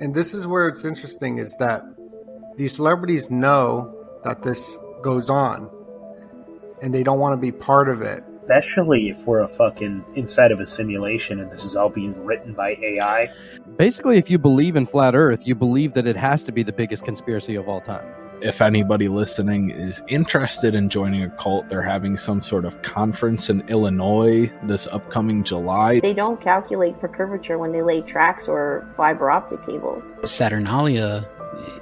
And this is where it's interesting is that these celebrities know that this goes on and they don't want to be part of it. Especially if we're a fucking inside of a simulation and this is all being written by AI. Basically, if you believe in flat Earth, you believe that it has to be the biggest conspiracy of all time. If anybody listening is interested in joining a cult, they're having some sort of conference in Illinois this upcoming July. They don't calculate for curvature when they lay tracks or fiber optic cables. Saturnalia,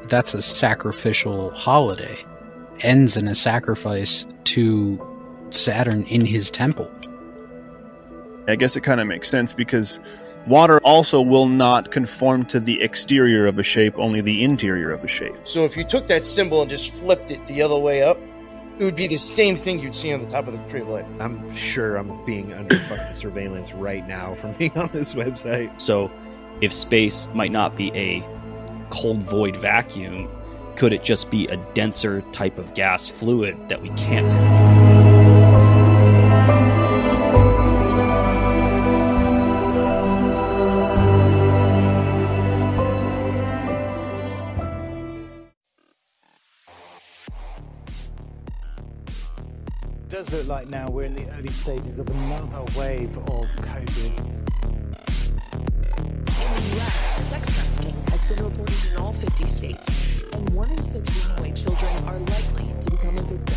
that's a sacrificial holiday, ends in a sacrifice to Saturn in his temple. I guess it kind of makes sense because water also will not conform to the exterior of a shape, only the interior of a shape. So if you took that symbol and just flipped it the other way up, it would be the same thing you'd see on the top of the tree of life. I'm sure I'm being under fucking surveillance right now from being on this website. So, if space might not be a cold void vacuum, could it just be a denser type of gas fluid that we can't penetrate? Does look like now we're in the early stages of another wave of COVID. In the U.S., sex trafficking has been reported in all 50 states, and one in six runaway children are likely to become a victim.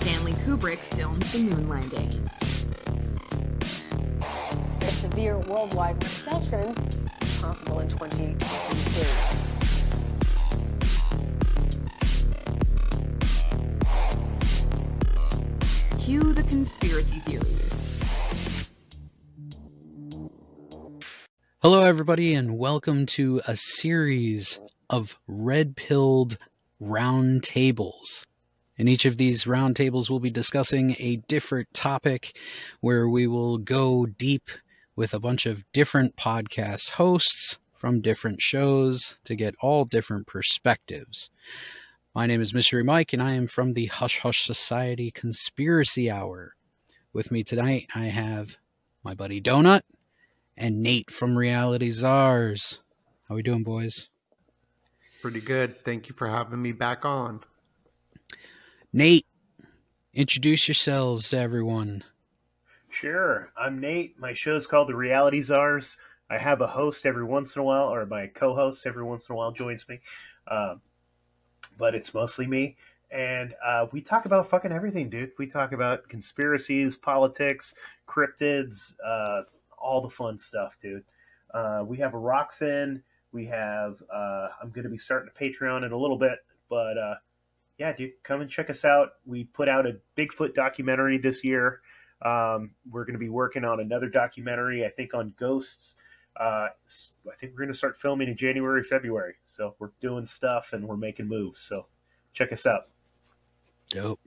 Stanley Kubrick filmed the moon landing. A severe worldwide recession possible in 2022. Cue the conspiracy theories. Hello, everybody, and welcome to a series of red pilled round tables. In each of these round tables, we'll be discussing a different topic where we will go deep with a bunch of different podcast hosts from different shows to get all different perspectives. My name is Mystery Mike, and I am from the Hush Hush Society Conspiracy Hour. With me tonight, I have my buddy Doenut and Nate from Reality Czars. How we doing, boys? Pretty good. Thank you for having me back on. Nate, introduce yourselves to everyone. Sure. I'm Nate. My show's called The Reality Czars. I have a host every once in a while, or my co host every once in a while joins me. Um, but it's mostly me. And uh, we talk about fucking everything, dude. We talk about conspiracies, politics, cryptids, uh, all the fun stuff, dude. Uh, we have a Rokfin. We have, uh, I'm going to be starting a Patreon in a little bit, but uh, yeah, dude, come and check us out. We put out a Bigfoot documentary this year. Um, we're going to be working on another documentary, I think, on ghosts. Uh, I think we're going to start filming in January, February. So we're doing stuff and we're making moves. So check us out. Dope.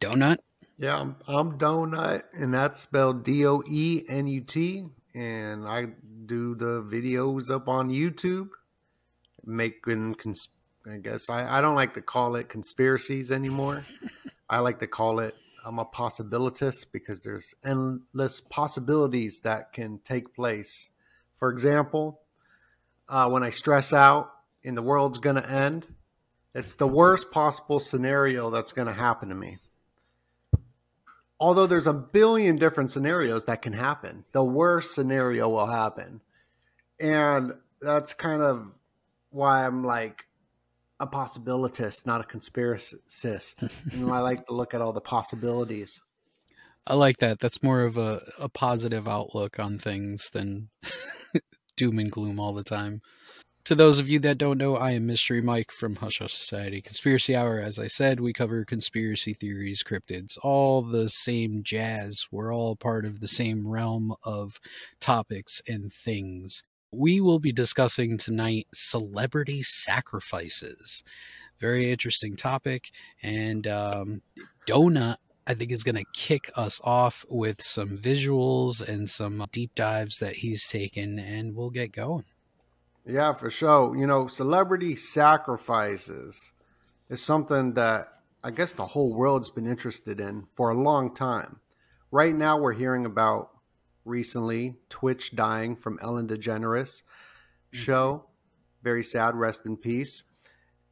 Doenut? Yeah, I'm, I'm Doenut, and that's spelled D O E N U T. And I do the videos up on YouTube, making, cons- I guess, I, I don't like to call it conspiracies anymore. I like to call it I'm a possibilitist because there's endless possibilities that can take place. For example, uh, when I stress out and the world's going to end, it's the worst possible scenario that's going to happen to me. Although there's a billion different scenarios that can happen, the worst scenario will happen. And that's kind of why I'm like a possibilitist, not a conspiracist. you know, I like to look at all the possibilities. I like that. That's more of a, a positive outlook on things than doom and gloom all the time. To those of you that don't know, I am Mystery Mike from Hush Hush Society Conspiracy Hour. As I said, we cover conspiracy theories, cryptids, all the same jazz. We're all part of the same realm of topics and things. We will be discussing tonight celebrity sacrifices. Very interesting topic. And um, Doenut, I think, is going to kick us off with some visuals and some deep dives that he's taken, and we'll get going. Yeah, for sure. You know, celebrity sacrifices is something that I guess the whole world's been interested in for a long time. Right now, we're hearing about recently Twitch dying from Ellen DeGeneres mm-hmm. show. Very sad, rest in peace.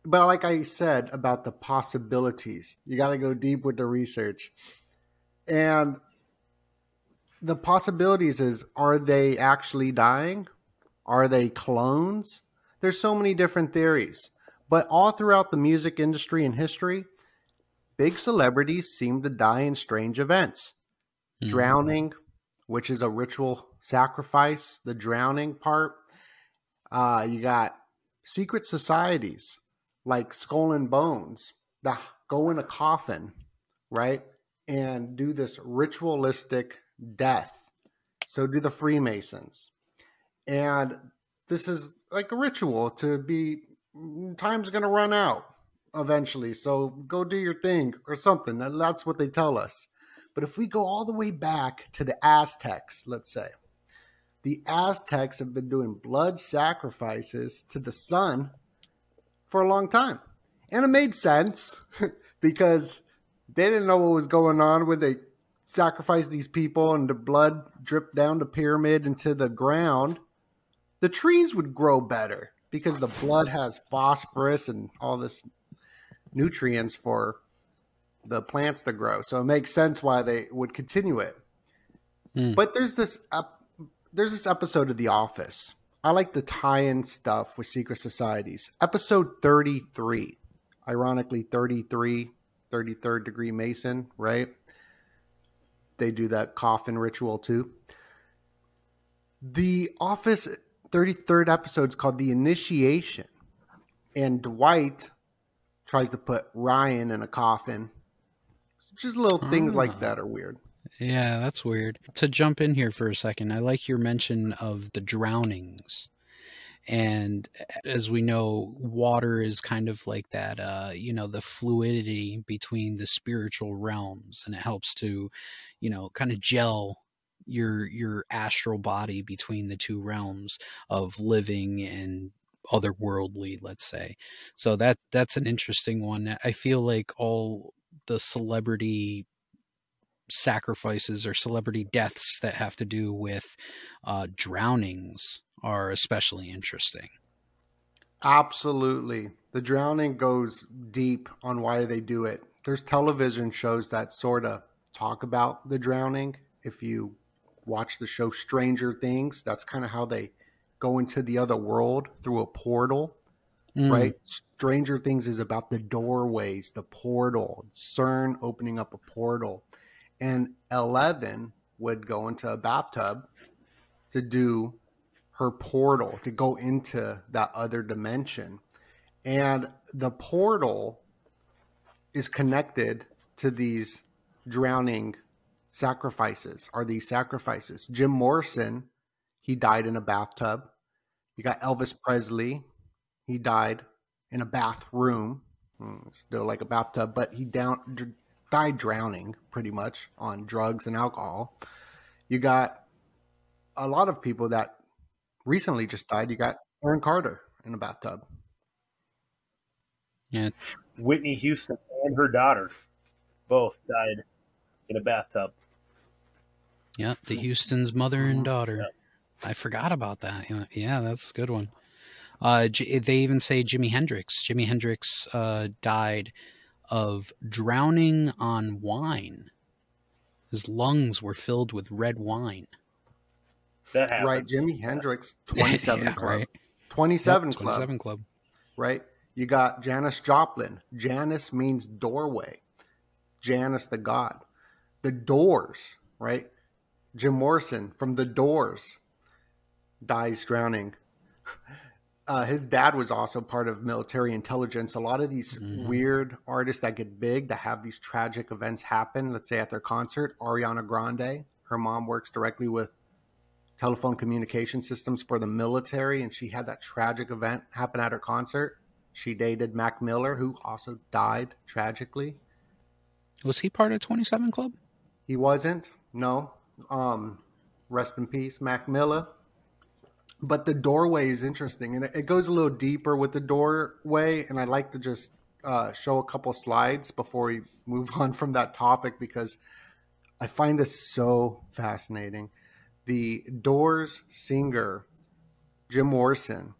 But like I said about the possibilities, you got to go deep with the research. And the possibilities is are they actually dying? Are they clones? There's so many different theories. But all throughout the music industry and history, big celebrities seem to die in strange events. Mhm. Drowning, which is a ritual sacrifice, the drowning part. Uh, you got secret societies like Skull and Bones that go in a coffin, right? And do this ritualistic death. So do the Freemasons. And this is like a ritual to be, mm, time's going to run out eventually. So go do your thing or something. That's what they tell us. But if we go all the way back to the Aztecs, let's say, the Aztecs have been doing blood sacrifices to the sun for a long time. And it made sense because they didn't know what was going on when they sacrificed these people and the blood dripped down the pyramid into the ground. The trees would grow better because the blood has phosphorus and all this nutrients for the plants to grow. So it makes sense why they would continue it. Hmm. But there's this ep- there's this episode of The Office. I like the tie-in stuff with secret societies. Episode 33. Ironically 33 33rd degree Mason, right? They do that coffin ritual too. The Office 33rd episode is called The Initiation. And Dwight tries to put Ryan in a coffin. Just little things Ah. like that are weird. Yeah, that's weird. To jump in here for a second, I like your mention of the drownings. And as we know, water is kind of like that, uh, you know, the fluidity between the spiritual realms, and it helps to, you know, kind of gel your your astral body between the two realms of living and otherworldly, let's say. So that that's an interesting one. I feel like all the celebrity sacrifices or celebrity deaths that have to do with uh, drownings are especially interesting. Absolutely. The drowning goes deep on why they do it. There's television shows that sort of talk about the drowning. If you watch the show Stranger Things, that's kind of how they go into the other world through a portal, Mm. right? Stranger Things is about the doorways, the portal, CERN opening up a portal. And Eleven would go into a bathtub to do her portal to go into that other dimension. And the portal is connected to these drowning sacrifices, are these sacrifices. Jim Morrison, he died in a bathtub. You got Elvis Presley, he died in a bathroom, Hmm, still like a bathtub, but he down dr- died drowning pretty much on drugs and alcohol. You got a lot of people that recently just died. You got Aaron Carter in a bathtub. Yeah. Whitney Houston and her daughter both died in a bathtub. Yeah, the Houston's mother and daughter. I forgot about that. Yeah, Yeah, that's a good one. Uh, they even say Jimi Hendrix. Jimi Hendrix uh, died of drowning on wine. His lungs were filled with red wine. That happens. Right, Jimi Hendrix, 27 Yeah, Club. right. 27 Yep, Club. 27 Club. Right? You got Janis Joplin. Janis means doorway. Janus the god. The Doors, right? Jim Morrison from The Doors dies drowning. Uh, his dad was also part of military intelligence. A lot of these weird artists that get big that have these tragic events happen, let's say at their concert, Ariana Grande, her mom works directly with telephone communication systems for the military, and she had that tragic event happen at her concert. She dated Mac Miller, who also died tragically. Was he part of 27 Club? He wasn't. No. Um, rest in peace, Mac Miller. But the doorway is interesting, and it- goes a little deeper with the doorway. And I like to just uh, show a couple slides before we move on from that topic because I find this so fascinating. The Doors singer Jim Morrison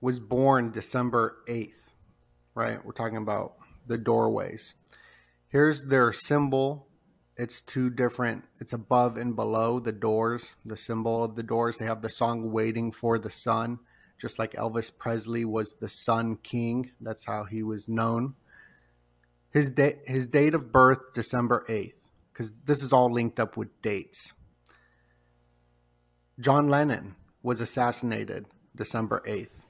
was born December 8th, right? We're talking about the doorways. Here's their symbol. It's two different, it's above and below the doors, the symbol of the doors. They have the song Waiting for the Sun, just like Elvis Presley was the Sun King. That's how he was known. His, date his date of birth, December 8th, because this is all linked up with dates. John Lennon was assassinated December 8th.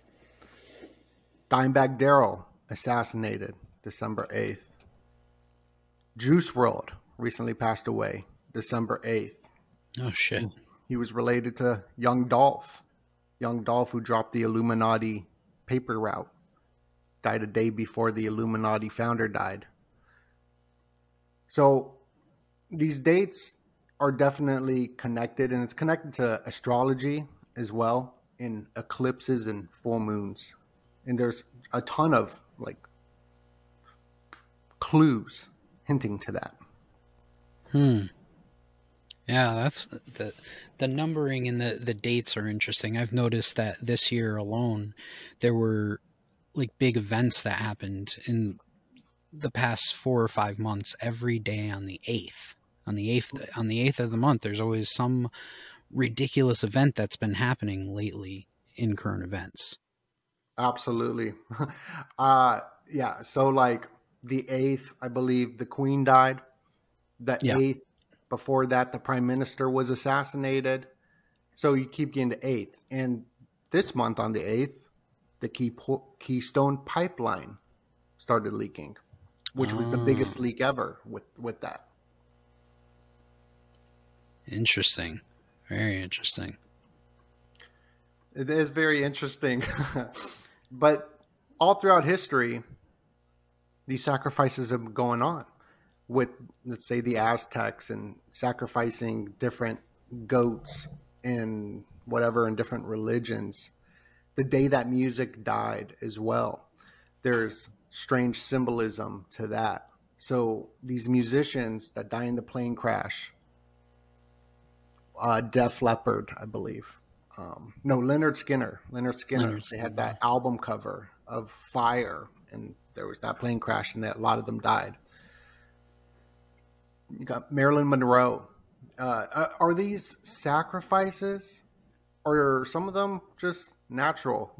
Dimebag Darrell assassinated December 8th. Juice WRLD recently passed away December 8th. Oh shit. He was related to Young Dolph. Young Dolph who dropped the Illuminati paper route. Died a day before the Illuminati founder died. So these dates are definitely connected and it's connected to astrology as well in eclipses and full moons. And there's a ton of like clues hinting to that. Hmm. Yeah, that's the the numbering and the the dates are interesting. I've noticed that this year alone there were like big events that happened in the past 4 or 5 months every day on the 8th. On the 8th on the 8th of the month there's always some ridiculous event that's been happening lately in current events. Absolutely. uh yeah, so like the 8th, I believe the queen died. The Yeah. 8th before that the prime minister was assassinated. So you keep getting to 8th. And this month on the 8th, the Key Keystone pipeline started leaking, which was the biggest Oh. leak ever with with that. Interesting. Very interesting. It is very interesting. but all throughout history, these sacrifices have been going on with, let's say, the Aztecs and sacrificing different goats and whatever in different religions. The day that music died as well, there's strange symbolism to that. So these musicians that die in the plane crash, uh, Def Leppard, I believe. Um, no, Lynyrd Skynyrd. Lynyrd Skynyrd. Lynyrd they had that album cover of Fire, and there was that plane crash, and that a lot of them died. You got Marilyn Monroe. Uh, uh, are these sacrifices, or are some of them just natural?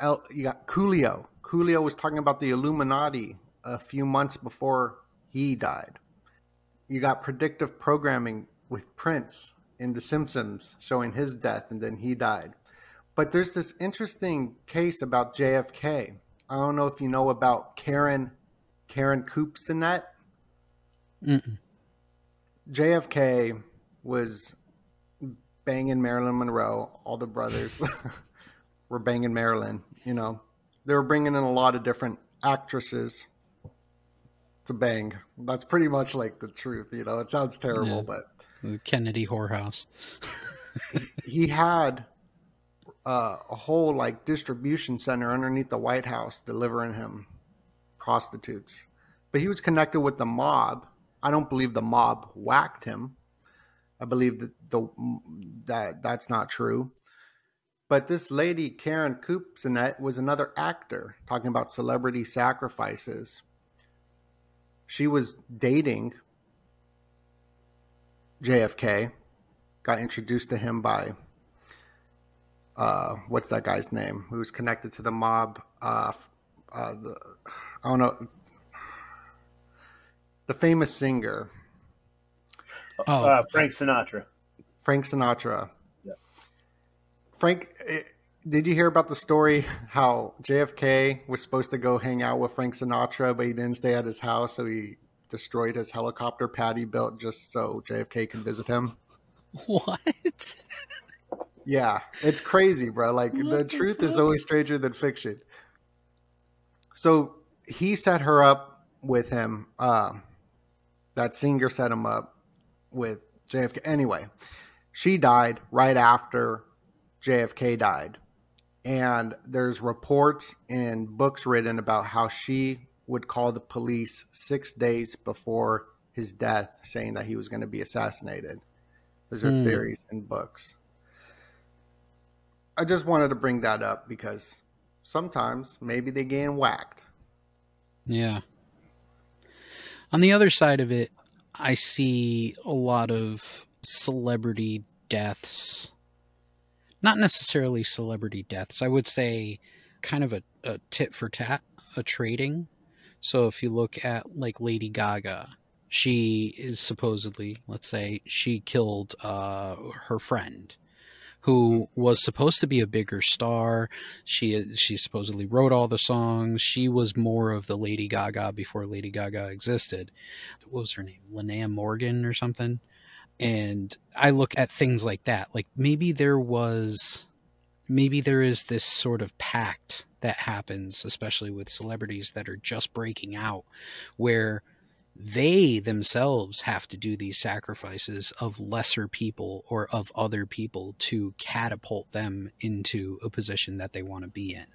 You got Coolio. Coolio was talking about the Illuminati a few months before he died. You got predictive programming with Prince in The Simpsons showing his death and then he died. But there's this interesting case about JFK. I don't know if you know about Karen Karyn Kupcinet. Mm-mm. JFK was banging Marilyn Monroe. All the brothers were banging Marilyn. You know, they were bringing in a lot of different actresses to bang. That's pretty much like the truth. You know, it sounds terrible, Yeah. but Kennedy whorehouse. he had uh, a whole like distribution center underneath the White House delivering him prostitutes. But he was connected with the mob. I don't believe the mob whacked him. I believe that the that that's not true. But this lady Karyn Kupcinet was another actor talking about celebrity sacrifices. She was dating JFK, got introduced to him by uh, what's that guy's name? Who was connected to the mob? Uh, uh, the I don't know. It's- the famous singer Oh, uh, Frank Sinatra. Frank Sinatra. Yeah. Frank, eh, did you hear about the story how JFK was supposed to go hang out with Frank Sinatra, but he didn't stay at his house, so he destroyed his helicopter pad he built just so JFK can visit him? What? Yeah, it's crazy, bro. Like the the truth is always stranger than fiction. So he set her up with him. Uh, that singer set him up with JFK. Anyway, she died right after JFK died. And there's reports and books written about how she would call the police six days before his death, saying that he was going to be assassinated. Those are Hmm. theories and books. I just wanted to bring that up because sometimes maybe they getting whacked. Yeah. On the other side of it, I see a lot of celebrity deaths. Not necessarily celebrity deaths. I would say kind of a, a tit for tat, a trading. So if you look at like Lady Gaga, she is supposedly, let's say, she killed uh, her friend who was supposed to be a bigger star. She she supposedly wrote all the songs. She was more of the Lady Gaga before Lady Gaga existed. What was her name? Linnea Morgan or something. And I look at things like that. Like maybe there was maybe there is this sort of pact that happens, especially with celebrities that are just breaking out, where they themselves have to do these sacrifices of lesser people or of other people to catapult them into a position that they want to be in.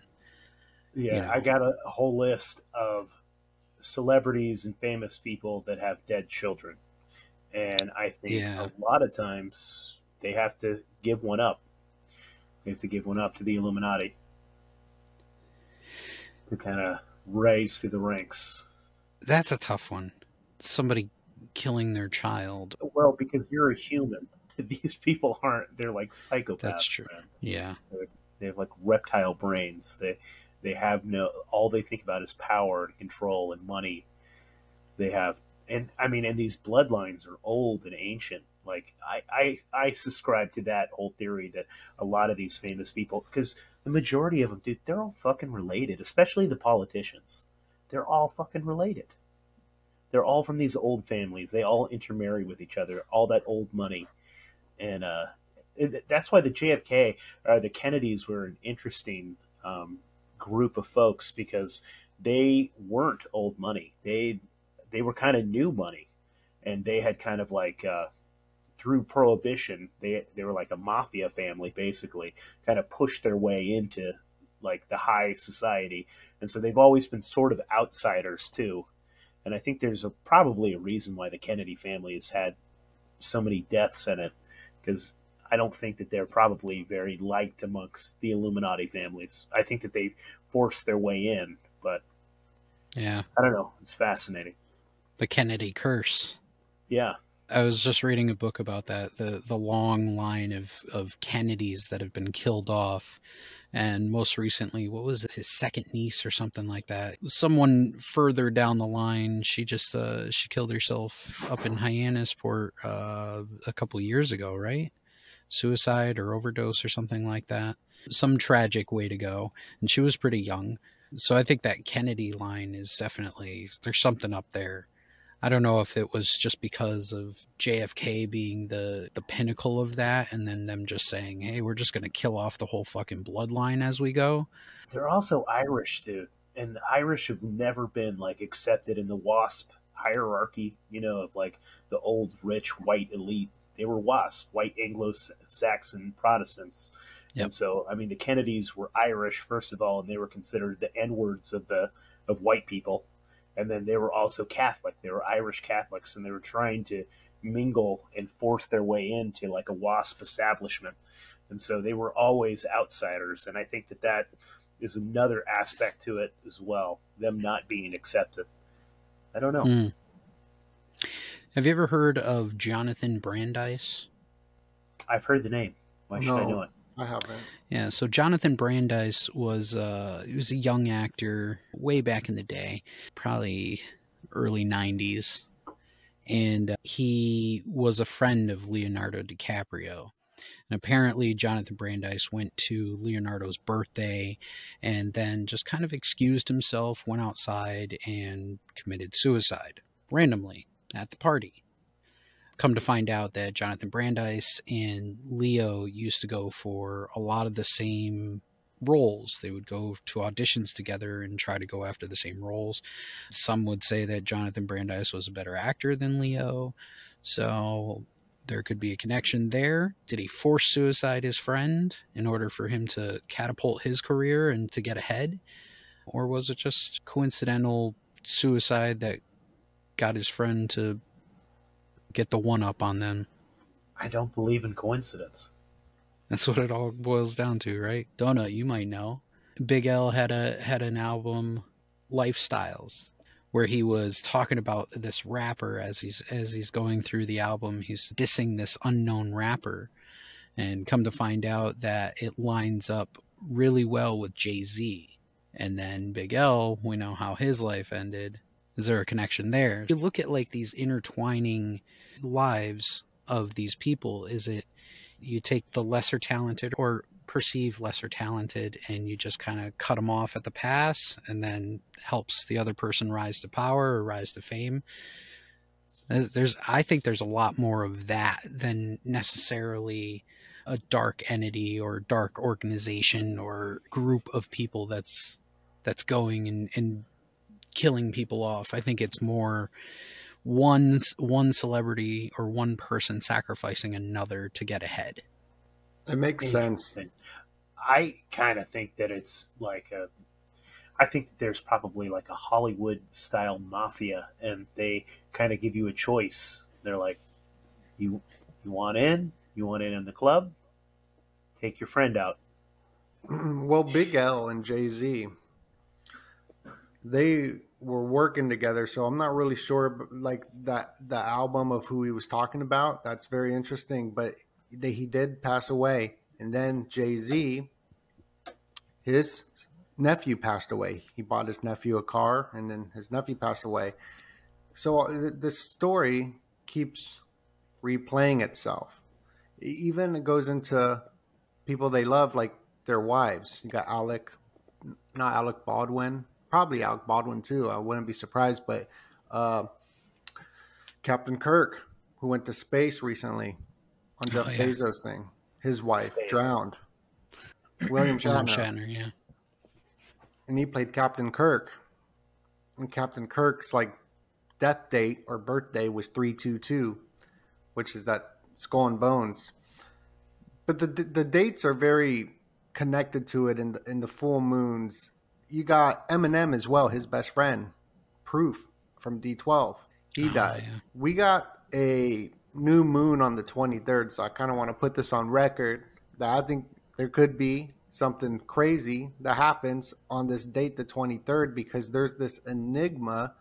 Yeah, you know. I got a, whole list of celebrities and famous people that have dead children, and I think Yeah. a lot of times they have to give one up. They have to give one up to the Illuminati to kind of rise through the ranks. That's a tough one. Somebody killing their child. Well, because you're a human. These people aren't. They're like psychopaths. That's true. man. Yeah. They're- They have like reptile brains. They they have no. All they think about is power and control and money. They have, and I mean, and these bloodlines are old and ancient. Like I I I subscribe to that whole theory that a lot of these famous people, because the majority of them, dude, they're all fucking related. Especially the politicians. They're all fucking related. They're all from these old families. They all intermarry with each other. All that old money, and uh, it, that's why the JFK or the Kennedys were an interesting um, group of folks because they weren't old money. They they were kind of new money, and they had kind of like uh, through prohibition they they were like a mafia family basically, kind of pushed their way into like the high society, and so they've always been sort of outsiders too. And I think there's a probably a reason why the Kennedy family has had so many deaths in it because I don't think that they're probably very liked amongst the Illuminati families. I think that they forced their way in, but Yeah. I don't know. It's fascinating. The Kennedy curse. Yeah. I was just reading a book about that, the the long line of, of Kennedys that have been killed off. And most recently, what was it, his second niece or something like that? Someone further down the line, she just uh, she killed herself up in Hyannisport uh, a couple years ago, right? Suicide or overdose or something like that. Some tragic way to go. And she was pretty young. So I think that Kennedy line is definitely there's something up there. I don't know if it was just because of JFK being the the pinnacle of that, and then them just saying, "Hey, we're just going to kill off the whole fucking bloodline as we go." They're also Irish, dude. And the Irish have never been like accepted in the WASP hierarchy, you know, of like the old rich white elite. They were WASP, white Anglo Saxon Protestants. Yep. And so, I mean, the Kennedys were Irish, first of all, and they were considered the N words of the of white people. And then they were also Catholic. They were Irish Catholics, and they were trying to mingle and force their way into like a WASP establishment. And so they were always outsiders. And I think that that is another aspect to it as well, them not being accepted. I don't know. Hmm. Have you ever heard of Jonathan Brandis? I've heard the name. Why should I No. know it? I haven't. Yeah, so Jonathan Brandis was uh he was a young actor way back in the day, probably early 90s. And uh, he was a friend of Leonardo DiCaprio. And apparently Jonathan Brandis went to Leonardo's birthday and then just kind of excused himself, went outside and committed suicide randomly at the party come to find out that Jonathan Brandis and Leo used to go for a lot of the same roles. They would go to auditions together and try to go after the same roles. Some would say that Jonathan Brandis was a better actor than Leo. So there could be a connection there. Did he force suicide his friend in order for him to catapult his career and to get ahead? Or was it just coincidental suicide that got his friend to get the one up on them. I don't believe in coincidence. That's what it all boils down to, right? Doenut, you might know. Big L had a had an album, Lifestyles, where he was talking about this rapper as he's as he's going through the album. He's dissing this unknown rapper, and come to find out that it lines up really well with Jay Z. And then Big L, we know how his life ended. Is there a connection there? You look at like these intertwining lives of these people. Is it you take the lesser talented or perceive lesser talented and you just kind of cut them off at the pass and then helps the other person rise to power or rise to fame there's, i think there's a lot more of that than necessarily a dark entity or dark organization or group of people that's that's going and, and killing people off i think it's more one one celebrity or one person sacrificing another to get ahead. It makes sense. I kind of think that it's like a. I think that there's probably like a Hollywood style mafia, and they kind of give you a choice. They're like, you you want in, you want in in the club, take your friend out. Mm, well, Big L and Jay Z, they were working together, so I'm not really sure. Like that, the album of who he was talking about, that's very interesting. But they, he did pass away, and then Jay Z, his nephew passed away. He bought his nephew a car, and then his nephew passed away. So uh, this story keeps replaying itself. Even it goes into people they love, like their wives. You got Alec, not Alec Baldwin, probably Alec Baldwin too. I wouldn't be surprised. But uh, Captain Kirk, who went to space recently on Jeff oh, yeah. Bezos thing, his wife space. drowned. William Shatner. Shatner, yeah. And he played Captain Kirk. And Captain Kirk's like death date or birthday was 322, which is that skull and bones. But the the dates are very connected to it in the in the full moons you got Eminem as well, his best friend, Proof from D12. He oh, died. Yeah. We got a new moon on the 23rd, so I kind of want to put this on record that I think there could be something crazy that happens on this date, the 23rd, because there's this enigma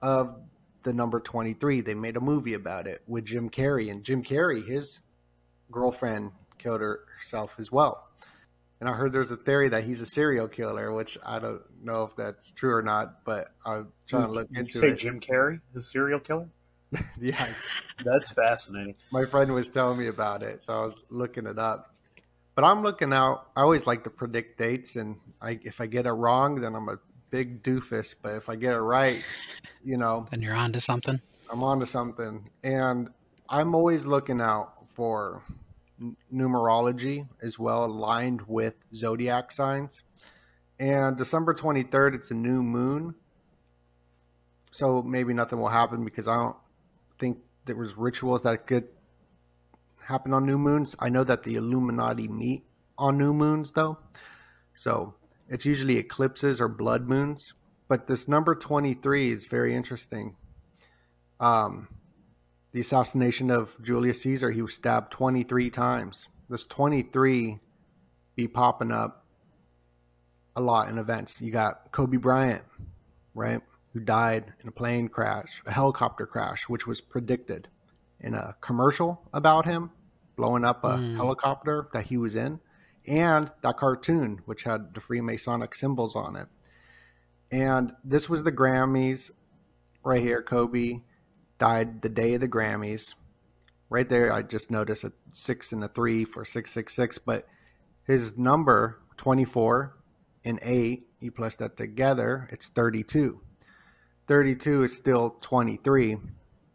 of the number 23. They made a movie about it with Jim Carrey, and Jim Carrey, his girlfriend, killed herself as well. And I heard there's a theory that he's a serial killer, which I don't know if that's true or not, but I'm trying to look Did into you say it. Jim Carrey, the serial killer? yeah, that's fascinating. My friend was telling me about it, so I was looking it up. But I'm looking out. I always like to predict dates, and I, if I get it wrong, then I'm a big doofus. But if I get it right, you know, then you're on to something. I'm on to something, and I'm always looking out for numerology as well, aligned with zodiac signs. And December 23rd, it's a new moon. So maybe nothing will happen because I don't think there was rituals that could happen on new moons. I know that the Illuminati meet on new moons though. So it's usually eclipses or blood moons. But this number 23 is very interesting. Um, the assassination of Julius Caesar, he was stabbed 23 times. This 23 be popping up a lot in events. You got Kobe Bryant, right, who died in a plane crash, a helicopter crash, which was predicted in a commercial about him blowing up a mm. helicopter that he was in, and that cartoon, which had the Freemasonic symbols on it. And this was the Grammys right here, Kobe died the day of the Grammys. Right there, I just noticed a six and a three for 666, but his number 24 and 8, you plus that together, it's 32. 32 is still 23,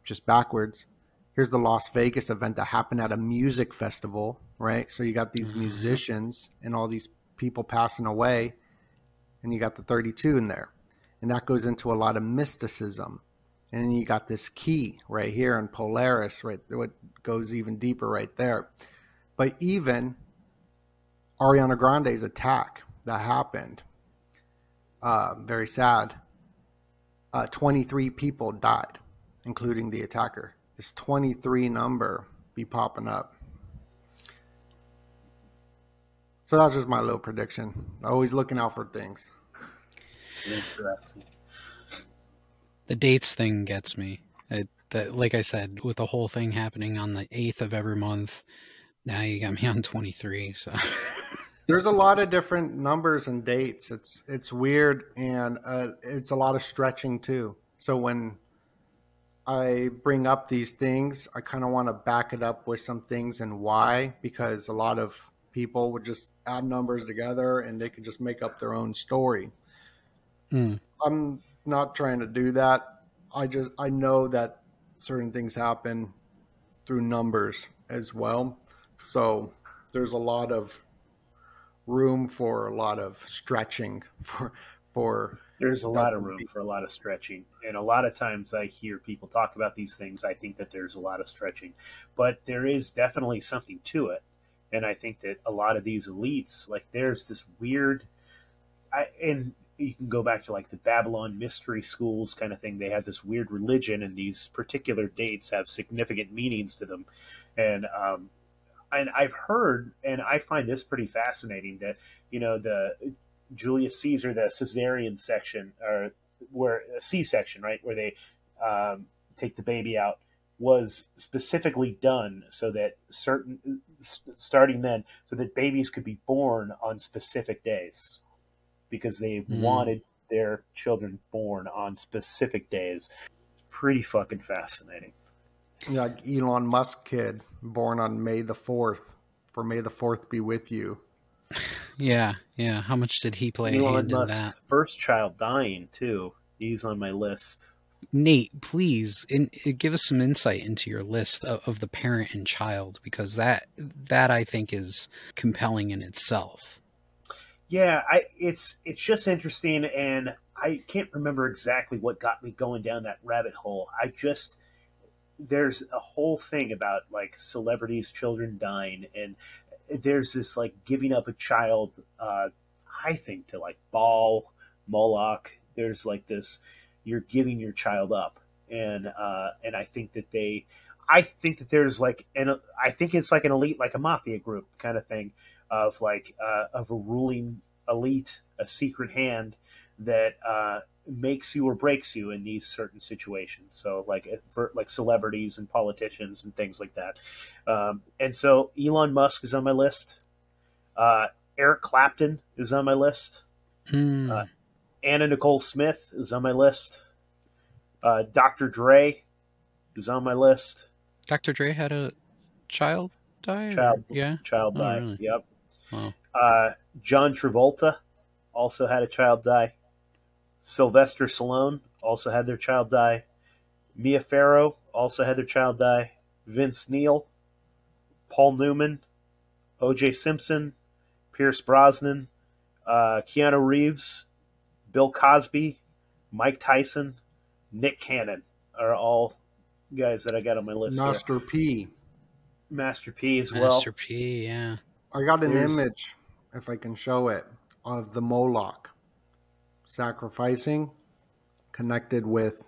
just backwards. Here's the Las Vegas event that happened at a music festival, right? So you got these mm-hmm. musicians and all these people passing away, and you got the 32 in there. And that goes into a lot of mysticism and then you got this key right here in Polaris, right? What goes even deeper right there. But even Ariana Grande's attack that happened, uh, very sad. uh, 23 people died, including the attacker. This 23 number be popping up. So that's just my little prediction. Always looking out for things. Interesting. The dates thing gets me. It, that, like I said, with the whole thing happening on the eighth of every month, now you got me on twenty three. So There's a lot of different numbers and dates. It's it's weird and uh, it's a lot of stretching too. So when I bring up these things, I kind of want to back it up with some things and why because a lot of people would just add numbers together and they could just make up their own story. Mm. I'm not trying to do that. I just I know that certain things happen through numbers as well. So there's a lot of room for a lot of stretching for for There's a lot of room for a lot of stretching. And a lot of times I hear people talk about these things. I think that there's a lot of stretching, but there is definitely something to it. And I think that a lot of these elites, like there's this weird, I, and you can go back to like the Babylon mystery schools kind of thing. They have this weird religion, and these particular dates have significant meanings to them. And um, and I've heard, and I find this pretty fascinating that you know the Julius Caesar, the cesarean section, or where a C section, right, where they um, take the baby out, was specifically done so that certain starting then, so that babies could be born on specific days because they Mm. wanted their children born on specific days. It's pretty fucking fascinating. like Elon Musk kid born on May the 4th. For May the 4th be with you. yeah, yeah. How much did he play a Elon hand in Musk's that? first child dying too. He's on my list. Nate, please in, give us some insight into your list of, of the parent and child because that that I think is compelling in itself. Yeah, I it's it's just interesting, and I can't remember exactly what got me going down that rabbit hole. I just there's a whole thing about like celebrities, children dying, and there's this like giving up a child. Uh, I think to like Baal, Moloch. There's like this, you're giving your child up, and uh, and I think that they, I think that there's like, and I think it's like an elite, like a mafia group kind of thing of like uh, of a ruling elite, a secret hand that uh, makes you or breaks you in these certain situations. So like for like celebrities and politicians and things like that. Um, and so Elon Musk is on my list. Uh, Eric Clapton is on my list. Hmm. Uh, Anna Nicole Smith is on my list. Uh, Dr. Dre is on my list. Dr. Dre had a child die. Child, yeah, child Oh, die. really? Yep. Wow. Uh, John Travolta also had a child die. Sylvester Stallone also had their child die. Mia Farrow also had their child die. Vince Neil, Paul Newman, O.J. Simpson, Pierce Brosnan, uh, Keanu Reeves, Bill Cosby, Mike Tyson, Nick Cannon are all guys that I got on my list. here. Master P. Master P as well. Master P. Yeah. I got an There's- image, if I can show it, of the Moloch sacrificing connected with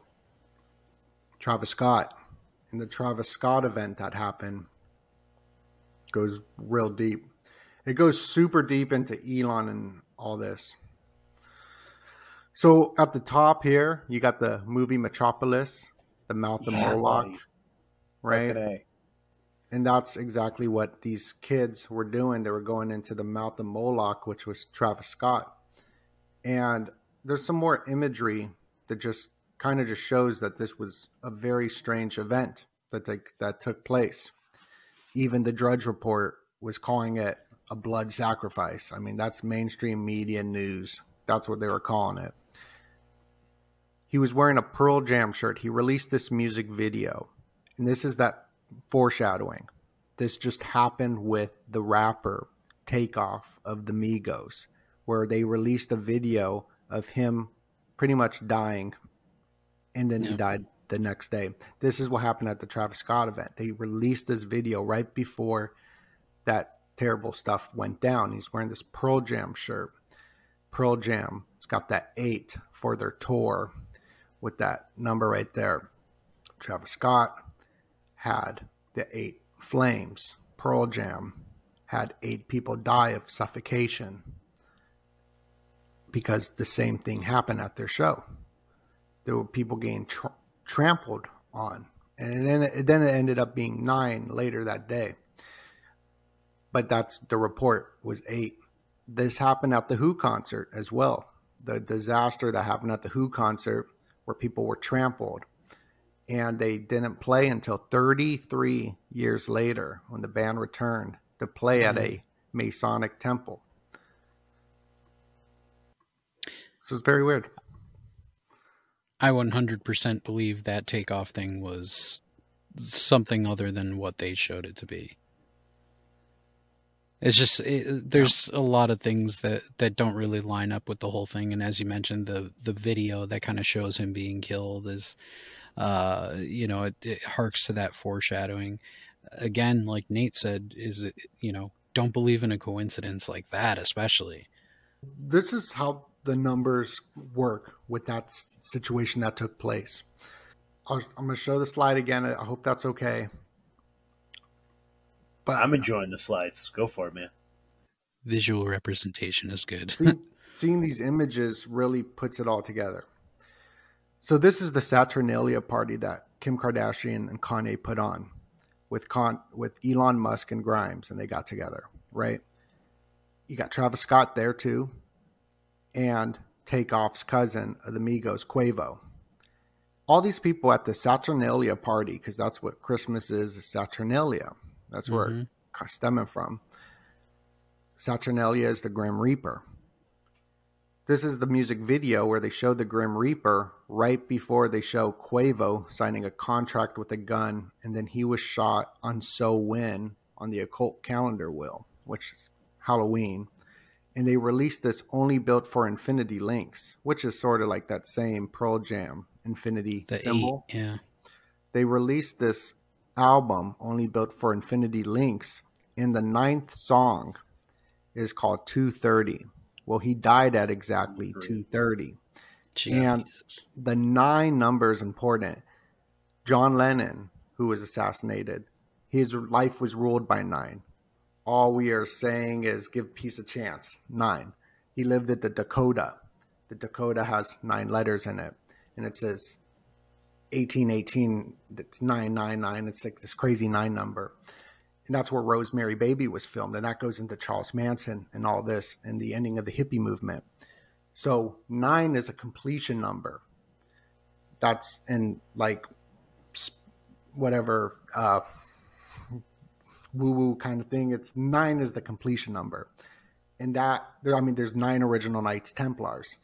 Travis Scott. And the Travis Scott event that happened goes real deep. It goes super deep into Elon and all this. So at the top here, you got the movie Metropolis, the mouth of Yeah, Moloch, buddy. right? And that's exactly what these kids were doing. They were going into the mouth of Moloch, which was Travis Scott. And there's some more imagery that just kind of just shows that this was a very strange event that take, that took place. Even the Drudge Report was calling it a blood sacrifice. I mean, that's mainstream media news. That's what they were calling it. He was wearing a Pearl Jam shirt. He released this music video. And this is that foreshadowing. This just happened with the rapper Takeoff of the Migos, where they released a video of him pretty much dying, and then he died the next day. This is what happened at the Travis Scott event. They released this video right before that terrible stuff went down. He's wearing this Pearl Jam shirt. Pearl Jam. It's got that eight for their tour with that number right there. Travis Scott had the eight flames. Pearl Jam had eight people die of suffocation because the same thing happened at their show. There were people getting tr- trampled on, and then it, then it ended up being nine later that day. But that's the report was eight. This happened at the Who concert as well. The disaster that happened at the Who concert, where people were trampled, and they didn't play until 33 years later when the band returned to play at mm-hmm. a Masonic temple. So it's very weird. I 100% believe that takeoff thing was something other than what they showed it to be. It's just it, there's a lot of things that that don't really line up with the whole thing, and as you mentioned, the the video that kind of shows him being killed is, uh, you know, it, it harks to that foreshadowing. Again, like Nate said, is it you know don't believe in a coincidence like that, especially. This is how the numbers work with that situation that took place. I'll, I'm going to show the slide again. I hope that's okay. But I'm enjoying the slides. Go for it, man. Visual representation is good. See- seeing these images really puts it all together. So this is the Saturnalia party that Kim Kardashian and Kanye put on with Con with Elon Musk and Grimes, and they got together, right? You got Travis Scott there too, and Takeoff's cousin of the Migos, Quavo. All these people at the Saturnalia party, because that's what Christmas is, is Saturnalia. That's where Mhm. it's stemming from. Saturnalia is the Grim Reaper. This is the music video where they show the Grim Reaper right before they show Quavo signing a contract with a gun, and then he was shot on Samhain on the occult calendar wheel, which is Halloween. And they released this only built for Infinity Links, which is sort of like that same Pearl Jam Infinity The symbol eight, yeah. they released this album only built for Infinity Links, and the ninth song is called 230. Well, he died at exactly 230. And the nine number is important. John Lennon, who was assassinated, his life was ruled by nine. All we are saying is give peace a chance. Nine. He lived at the Dakota. The Dakota has nine letters in it, and it says 1818 it's 999 it's like this crazy nine number and that's where rosemary baby was filmed and that goes into charles manson and all this and the ending of the hippie movement. So nine is a completion number. That's in like whatever uh woo woo kind of thing. It's nine is the completion number. And that there i mean there's nine original knights templars.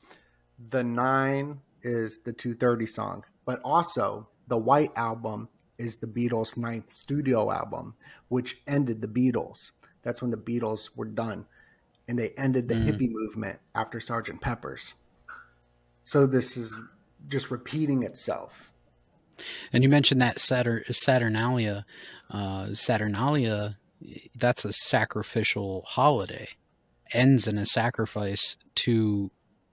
The nine is the 230 song but also the white album is the beatles ninth studio album which ended the beatles that's when the beatles were done and they ended the Mm. hippie movement after sergeant peppers so this is just repeating itself And you mentioned that Saturn Saturnalia, uh, Saturnalia, that's a sacrificial holiday, ends in a sacrifice to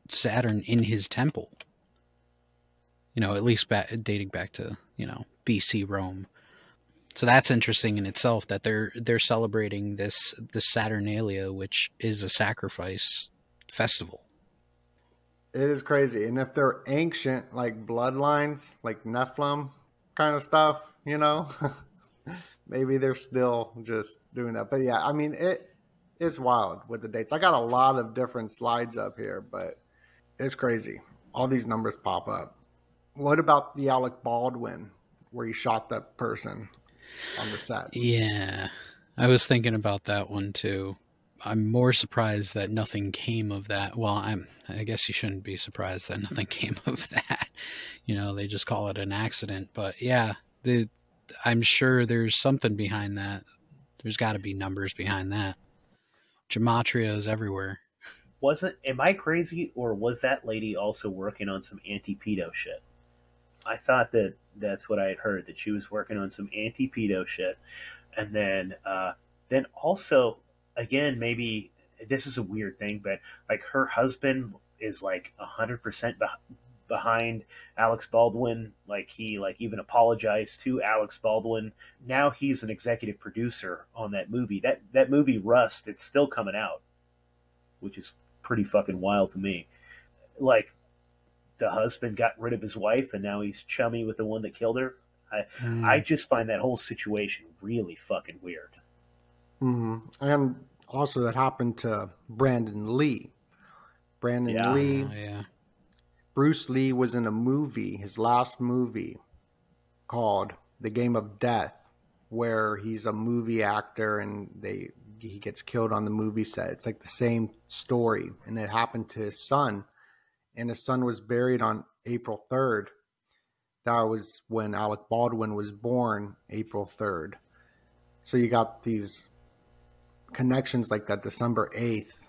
Saturn in his temple. You know, at least back, dating back to you know BC Rome. So that's interesting in itself that they're they're celebrating this the Saturnalia, which is a sacrifice festival. It is crazy. And if they're ancient, like bloodlines, like Nephilim kind of stuff, you know, maybe they're still just doing that. But yeah, I mean, it it's wild with the dates. I got a lot of different slides up here, but it's crazy. All these numbers pop up. What about the Alec Baldwin where he shot that person on the set? Yeah, I was thinking about that one too. I'm more surprised that nothing came of that. Well, I'm. I guess you shouldn't be surprised that nothing came of that. You know, they just call it an accident. But yeah, the I'm sure there's something behind that. There's got to be numbers behind that. Gematria is everywhere. Wasn't am I crazy or was that lady also working on some anti-pedo shit? I thought that that's what I had heard that she was working on some anti-pedo shit, and then uh, then also again maybe this is a weird thing, but like her husband is like hundred percent behind Alex Baldwin. Like he like even apologized to Alex Baldwin. Now he's an executive producer on that movie. That that movie Rust, it's still coming out, which is pretty fucking wild to me. Like the husband got rid of his wife and now he's chummy with the one that killed her. I Mm. I just find that whole situation really fucking weird. hmm And also, that happened to Brandon Lee. Brandon Yeah. Lee. Oh, yeah. Bruce Lee was in a movie, his last movie, called The Game of Death, where he's a movie actor and they he gets killed on the movie set. It's like the same story, and it happened to his son, and his son was buried on April third. That was when Alec Baldwin was born, April third. So you got these connections like that, December eighth.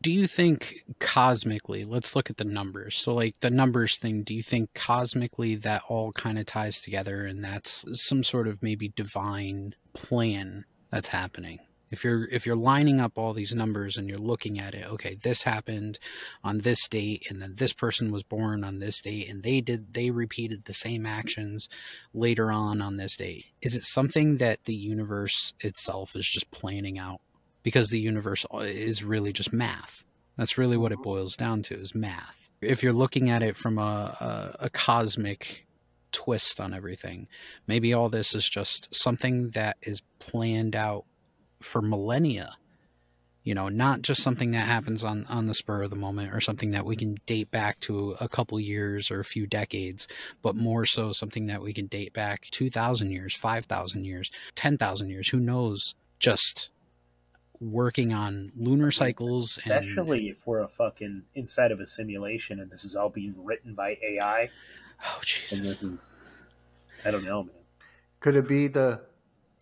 Do you think cosmically, let's look at the numbers. So, like the numbers thing, do you think cosmically that all kind of ties together and that's some sort of maybe divine plan that's happening? If you're if you're lining up all these numbers and you're looking at it, okay, this happened on this date and then this person was born on this date and they did they repeated the same actions later on on this date. Is it something that the universe itself is just planning out? because the universe uh, is really just math. That's really what it mm-hmm. boils down to is math. If you're looking at it from a, a, a cosmic twist on everything, maybe all this is just something that is planned out for millennia. You know, not just something that happens on, on the spur of the moment or something that we can date back to a couple years or a few decades, but more so something that we can date back 2,000 years, 5,000 years, 10,000 years. Who knows? Just working on lunar cycles and Especially if we're a fucking inside of a simulation and this is all being written by AI. Oh Jesus! I don't know, man. Could it be the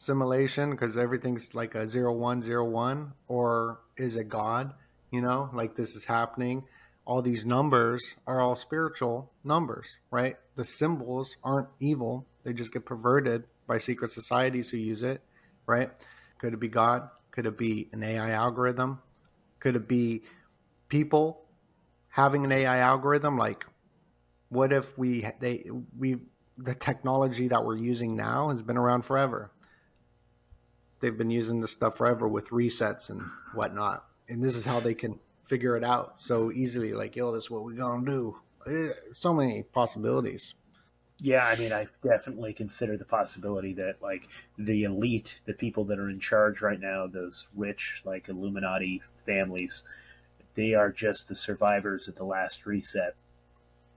simulation because everything's like a zero one zero one, or is it God? You know, like this is happening. All these numbers are all spiritual numbers, right? The symbols aren't evil; they just get perverted by secret societies who use it, right? Could it be God? Could it be an AI algorithm? Could it be people having an AI algorithm? Like, what if we they we the technology that we're using now has been around forever. They've been using this stuff forever with resets and whatnot, and this is how they can figure it out so easily. Like, yo, this is what we're gonna do. Eh, So many possibilities. Yeah, I mean, I've definitely considered the possibility that, like, the elite, the people that are in charge right now, those rich, like, Illuminati families, they are just the survivors of the last reset.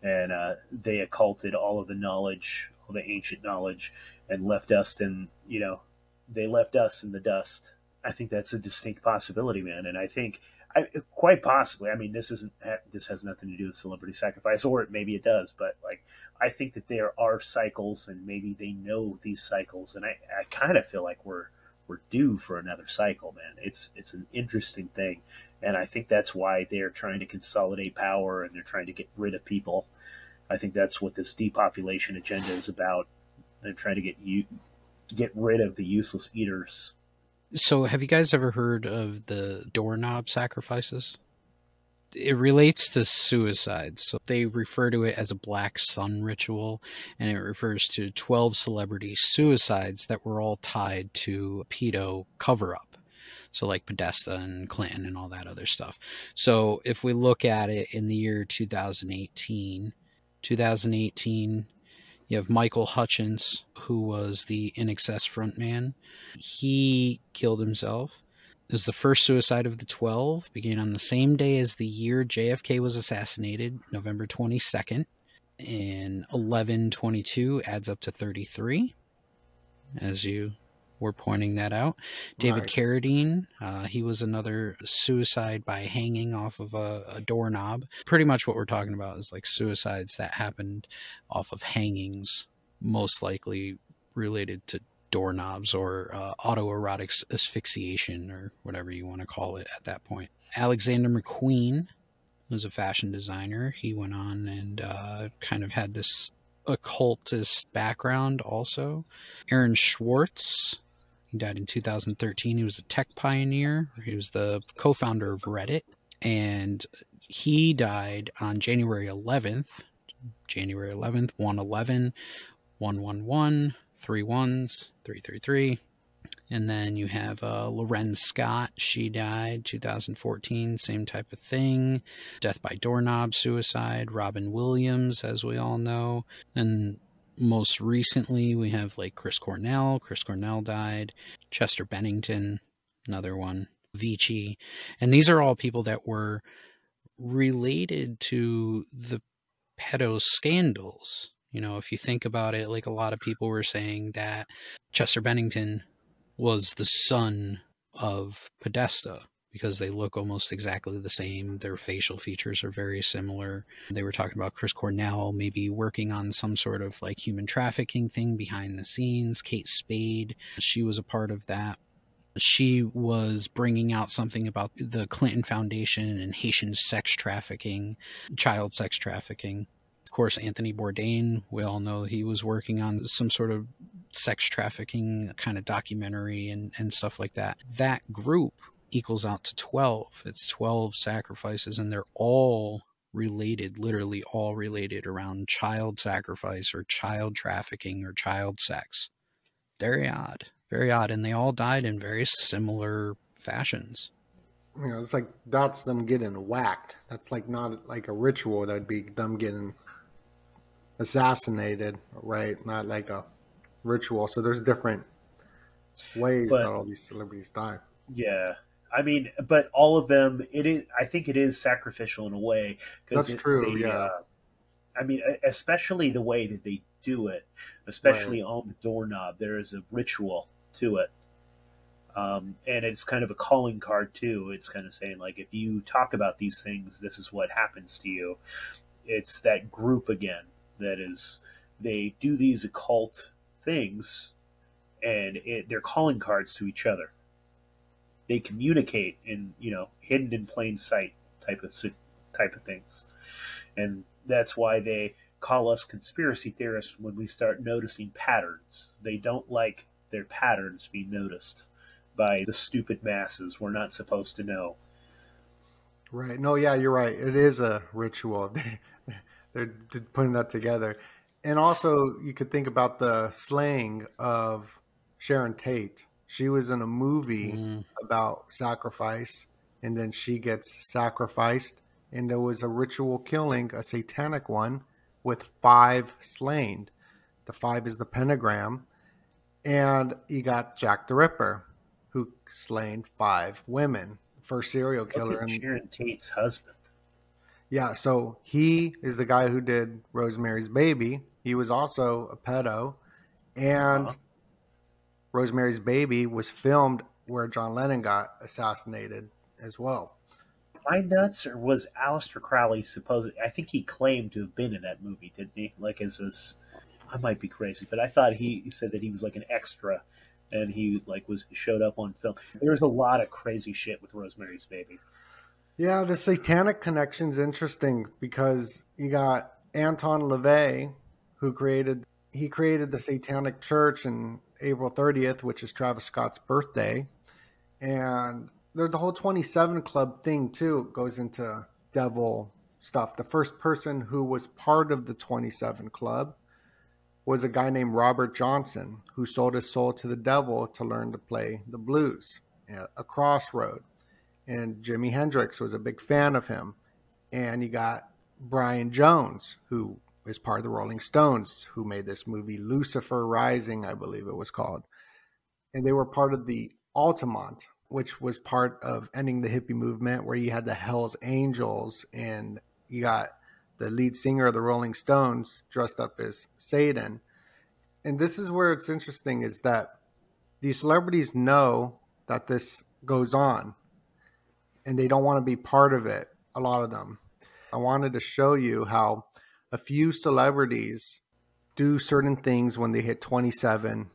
And uh, they occulted all of the knowledge, all the ancient knowledge, and left us in, you know, they left us in the dust. I think that's a distinct possibility, man. And I think, I, quite possibly, I mean, this isn't, this has nothing to do with celebrity sacrifice, or maybe it does, but, like, I think that there are cycles, and maybe they know these cycles, and I, I kind of feel like we're we're due for another cycle, man. It's it's an interesting thing, and I think that's why they're trying to consolidate power and they're trying to get rid of people. I think that's what this depopulation agenda is about. They're trying to get you get rid of the useless eaters. So, have you guys ever heard of the doorknob sacrifices? It relates to suicide. So, they refer to it as a black sun ritual, and it refers to 12 celebrity suicides that were all tied to a pedo cover up. So, like Podesta and Clinton and all that other stuff. So, if we look at it in the year 2018, 2018, you have Michael Hutchence, who was the INXS frontman. He killed himself. It was the first suicide of the 12, began on the same day as the year JFK was assassinated, November 22nd. And 1122 adds up to 33, as you were pointing that out. David Right. Carradine, uh, he was another suicide by hanging off of a, a doorknob. Pretty much what we're talking about is like suicides that happened off of hangings, most likely related to doorknobs or uh, autoerotic asphyxiation or whatever you want to call it at that point. Alexander McQueen was a fashion designer. He went on and uh, kind of had this occultist background also. Aaron Swartz, he died in 2013. He was a tech pioneer. He was the co founder of Reddit. And he died on January 11th, January 11th, 111, 111, three ones, 333. And then you have uh, L'Wren Scott. She died 2014. Same type of thing. Death by doorknob, suicide. Robin Williams, as we all know. And most recently, we have like Chris Cornell. Chris Cornell died. Chester Bennington, another one. Vici. And these are all people that were related to the pedo scandals. You know, if you think about it, like a lot of people were saying that Chester Bennington was the son of Podesta because they look almost exactly the same. Their facial features are very similar. They were talking about Chris Cornell maybe working on some sort of like human trafficking thing behind the scenes. Kate Spade, she was a part of that. She was bringing out something about the Clinton Foundation and Haitian sex trafficking, child sex trafficking. Of course, Anthony Bourdain, we all know he was working on some sort of sex trafficking kind of documentary and, and stuff like that. That group equals out to 12. It's 12 sacrifices, and they're all related, literally all related around child sacrifice or child trafficking or child sex. Very odd. Very odd. And they all died in very similar fashions. You know, it's like that's them getting whacked. That's like not like a ritual. That'd be them getting assassinated, right? Not like a ritual. So there's different ways But- that all these celebrities die. Yeah. I mean, but all of them, it is. I think it is sacrificial in a way. That's it- true, they, yeah. uh, I mean, especially the way that they do it, especially on the doorknob. There is a ritual to it, um, and it's kind of a calling card too. It's kind of saying like, if you talk about these things, this is what happens to you. It's that group again that is. They do these occult things, and it, they're calling cards to each other they communicate in you know hidden in plain sight type of type of things and that's why they call us conspiracy theorists when we start noticing patterns they don't like their patterns being noticed by the stupid masses we're not supposed to know Right. No, yeah, you're right. It is a ritual. They're putting that together. And also, you could think about the slaying of Sharon Tate. She was in a movie about sacrifice, and then she gets sacrificed, and there was a ritual killing, a satanic one, with five slain. The five is the pentagram. And you got Jack the Ripper, who slain five women. First serial killer. And Sharon Tate's husband yeah, so he is the guy who did Rosemary's Baby. He was also a pedo. And Uh-huh. Rosemary's Baby was filmed where John Lennon got assassinated as well. my nuts or was Aleister Crowley supposed I think he claimed to have been in that movie didn't he? Like as this I might be crazy but I thought he, said that he was like an extra and he like was showed up on film. There was a lot of crazy shit with Rosemary's Baby. Yeah, the satanic connection's interesting because you got Anton LaVey, who created he created the Satanic Church in April 30th, which is Travis Scott's birthday. And there's the whole 27 Club thing too. Goes into devil stuff. The first person who was part of the 27 Club was a guy named Robert Johnson, who sold his soul to the devil to learn to play the blues at a crossroad and Jimi Hendrix was a big fan of him. And you got Brian Jones, who is part of the Rolling Stones, who made this movie Lucifer Rising, I believe it was called. And they were part of the Altamont, which was part of ending the hippie movement, where you had the Hells Angels, and you got the lead singer of the Rolling Stones dressed up as Satan. And this is where it's interesting is that these celebrities know that this goes on and they don't want to be part of it, a lot of them. I wanted to show you how a few celebrities do certain things when they hit 27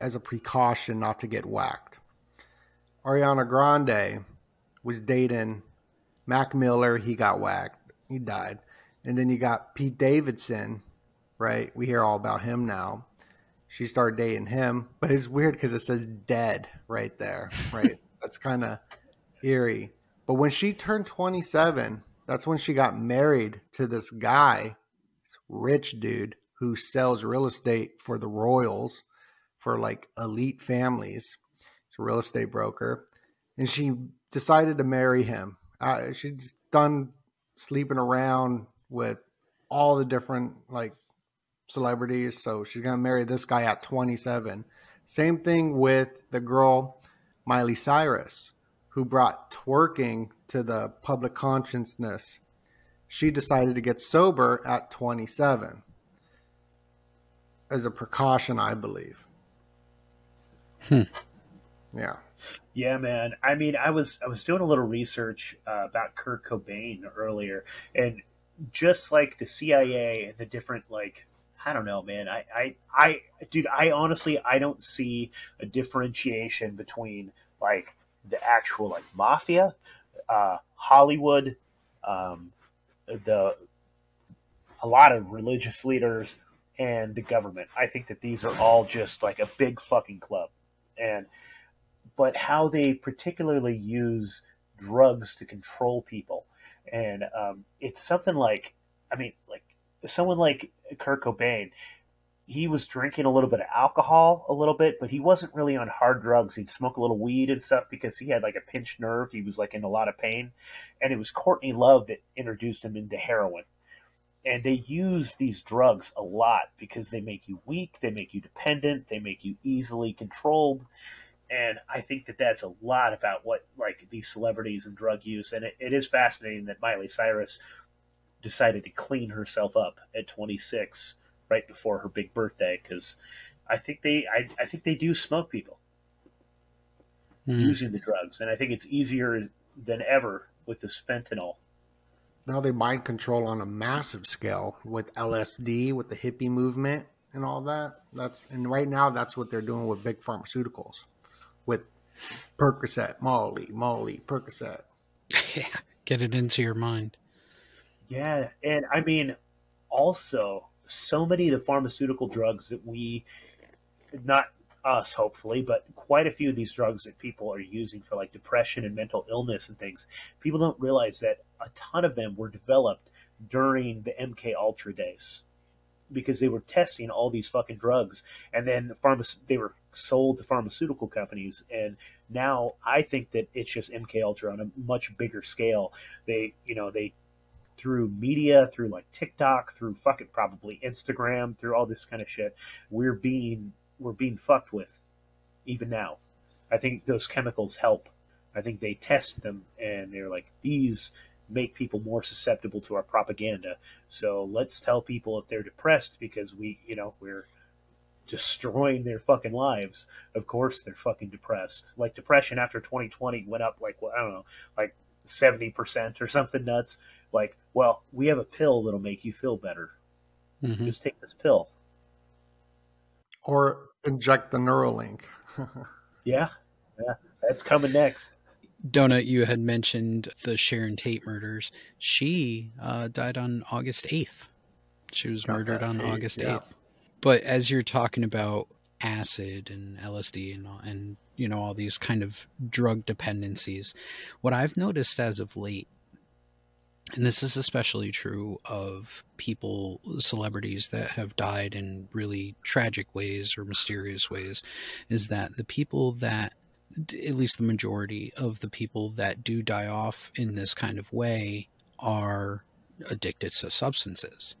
as a precaution not to get whacked. Ariana Grande was dating Mac Miller, he got whacked, he died. And then you got Pete Davidson, right? We hear all about him now. She started dating him, but it's weird because it says dead right there, right? That's kind of eerie. But when she turned 27, that's when she got married to this guy this rich dude who sells real estate for the royals for like elite families. He's a real estate broker. And she decided to marry him. Uh, she's done sleeping around with all the different like celebrities. So she's going to marry this guy at 27. Same thing with the girl, Miley Cyrus, who brought twerking to the public consciousness. She decided to get sober at 27 as a precaution, I believe. Hmm. Yeah. Yeah, man. I mean, I was I was doing a little research uh, about Kurt Cobain earlier, and just like the CIA and the different like I don't know, man. I I I dude, I honestly I don't see a differentiation between like the actual like mafia, uh, Hollywood, um, the a lot of religious leaders and the government. I think that these are all just like a big fucking club. And but how they particularly use drugs to control people. And um, it's something like, I mean, like someone like Kurt Cobain, he was drinking a little bit of alcohol, a little bit, but he wasn't really on hard drugs. He'd smoke a little weed and stuff because he had like a pinched nerve. He was like in a lot of pain. And it was Courtney Love that introduced him into heroin. And they use these drugs a lot because they make you weak, they make you dependent, they make you easily controlled and I think that that's a lot about what like these celebrities and drug use. And it, it is fascinating that Miley Cyrus decided to clean herself up at 26, right before her big birthday, because I think they I, I think they do smoke people Mm. using the drugs, and I think it's easier than ever with this fentanyl. Now they mind control on a massive scale with LSD, with the hippie movement and all that. That's and right now that's what they're doing with big pharmaceuticals, with Percocet, Molly, Molly, Percocet. yeah, get it into your mind. Yeah, and I mean, also so many of the pharmaceutical drugs that we, not us hopefully, but quite a few of these drugs that people are using for like depression and mental illness and things, people don't realize that a ton of them were developed during the MK Ultra days because they were testing all these fucking drugs and then pharma- they were sold to pharmaceutical companies and now I think that it's just MK Ultra on a much bigger scale. They, you know, they through media, through like TikTok, through fucking probably Instagram, through all this kind of shit, we're being we're being fucked with even now. I think those chemicals help. I think they test them and they're like these make people more susceptible to our propaganda. So let's tell people if they're depressed because we, you know, we're destroying their fucking lives. Of course they're fucking depressed. Like depression after 2020 went up like well, I don't know, like 70% or something nuts. Like, well, we have a pill that'll make you feel better. Mhm. Just take this pill. Or inject the Neuralink. Yeah. Yeah. That's coming next. Doenut, you had mentioned the Sharon Tate murders. She uh, died on August 8th. She was Got murdered on hate, August 8th. But as you're talking about acid and LSD and and you know all these kind of drug dependencies, what I've noticed as of late, and this is especially true of people, celebrities that have died in really tragic ways or mysterious ways, is that the people that at least the majority of the people that do die off in this kind of way are addicted to substances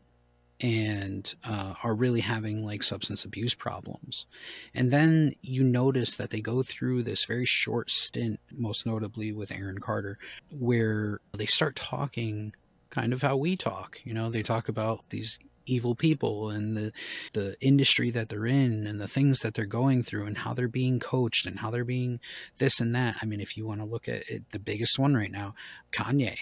and uh, are really having like substance abuse problems. And then you notice that they go through this very short stint, most notably with Aaron Carter, where they start talking kind of how we talk. You know, they talk about these evil people and the the industry that they're in and the things that they're going through and how they're being coached and how they're being this and that. I mean, if you want to look at it, the biggest one right now, Kanye.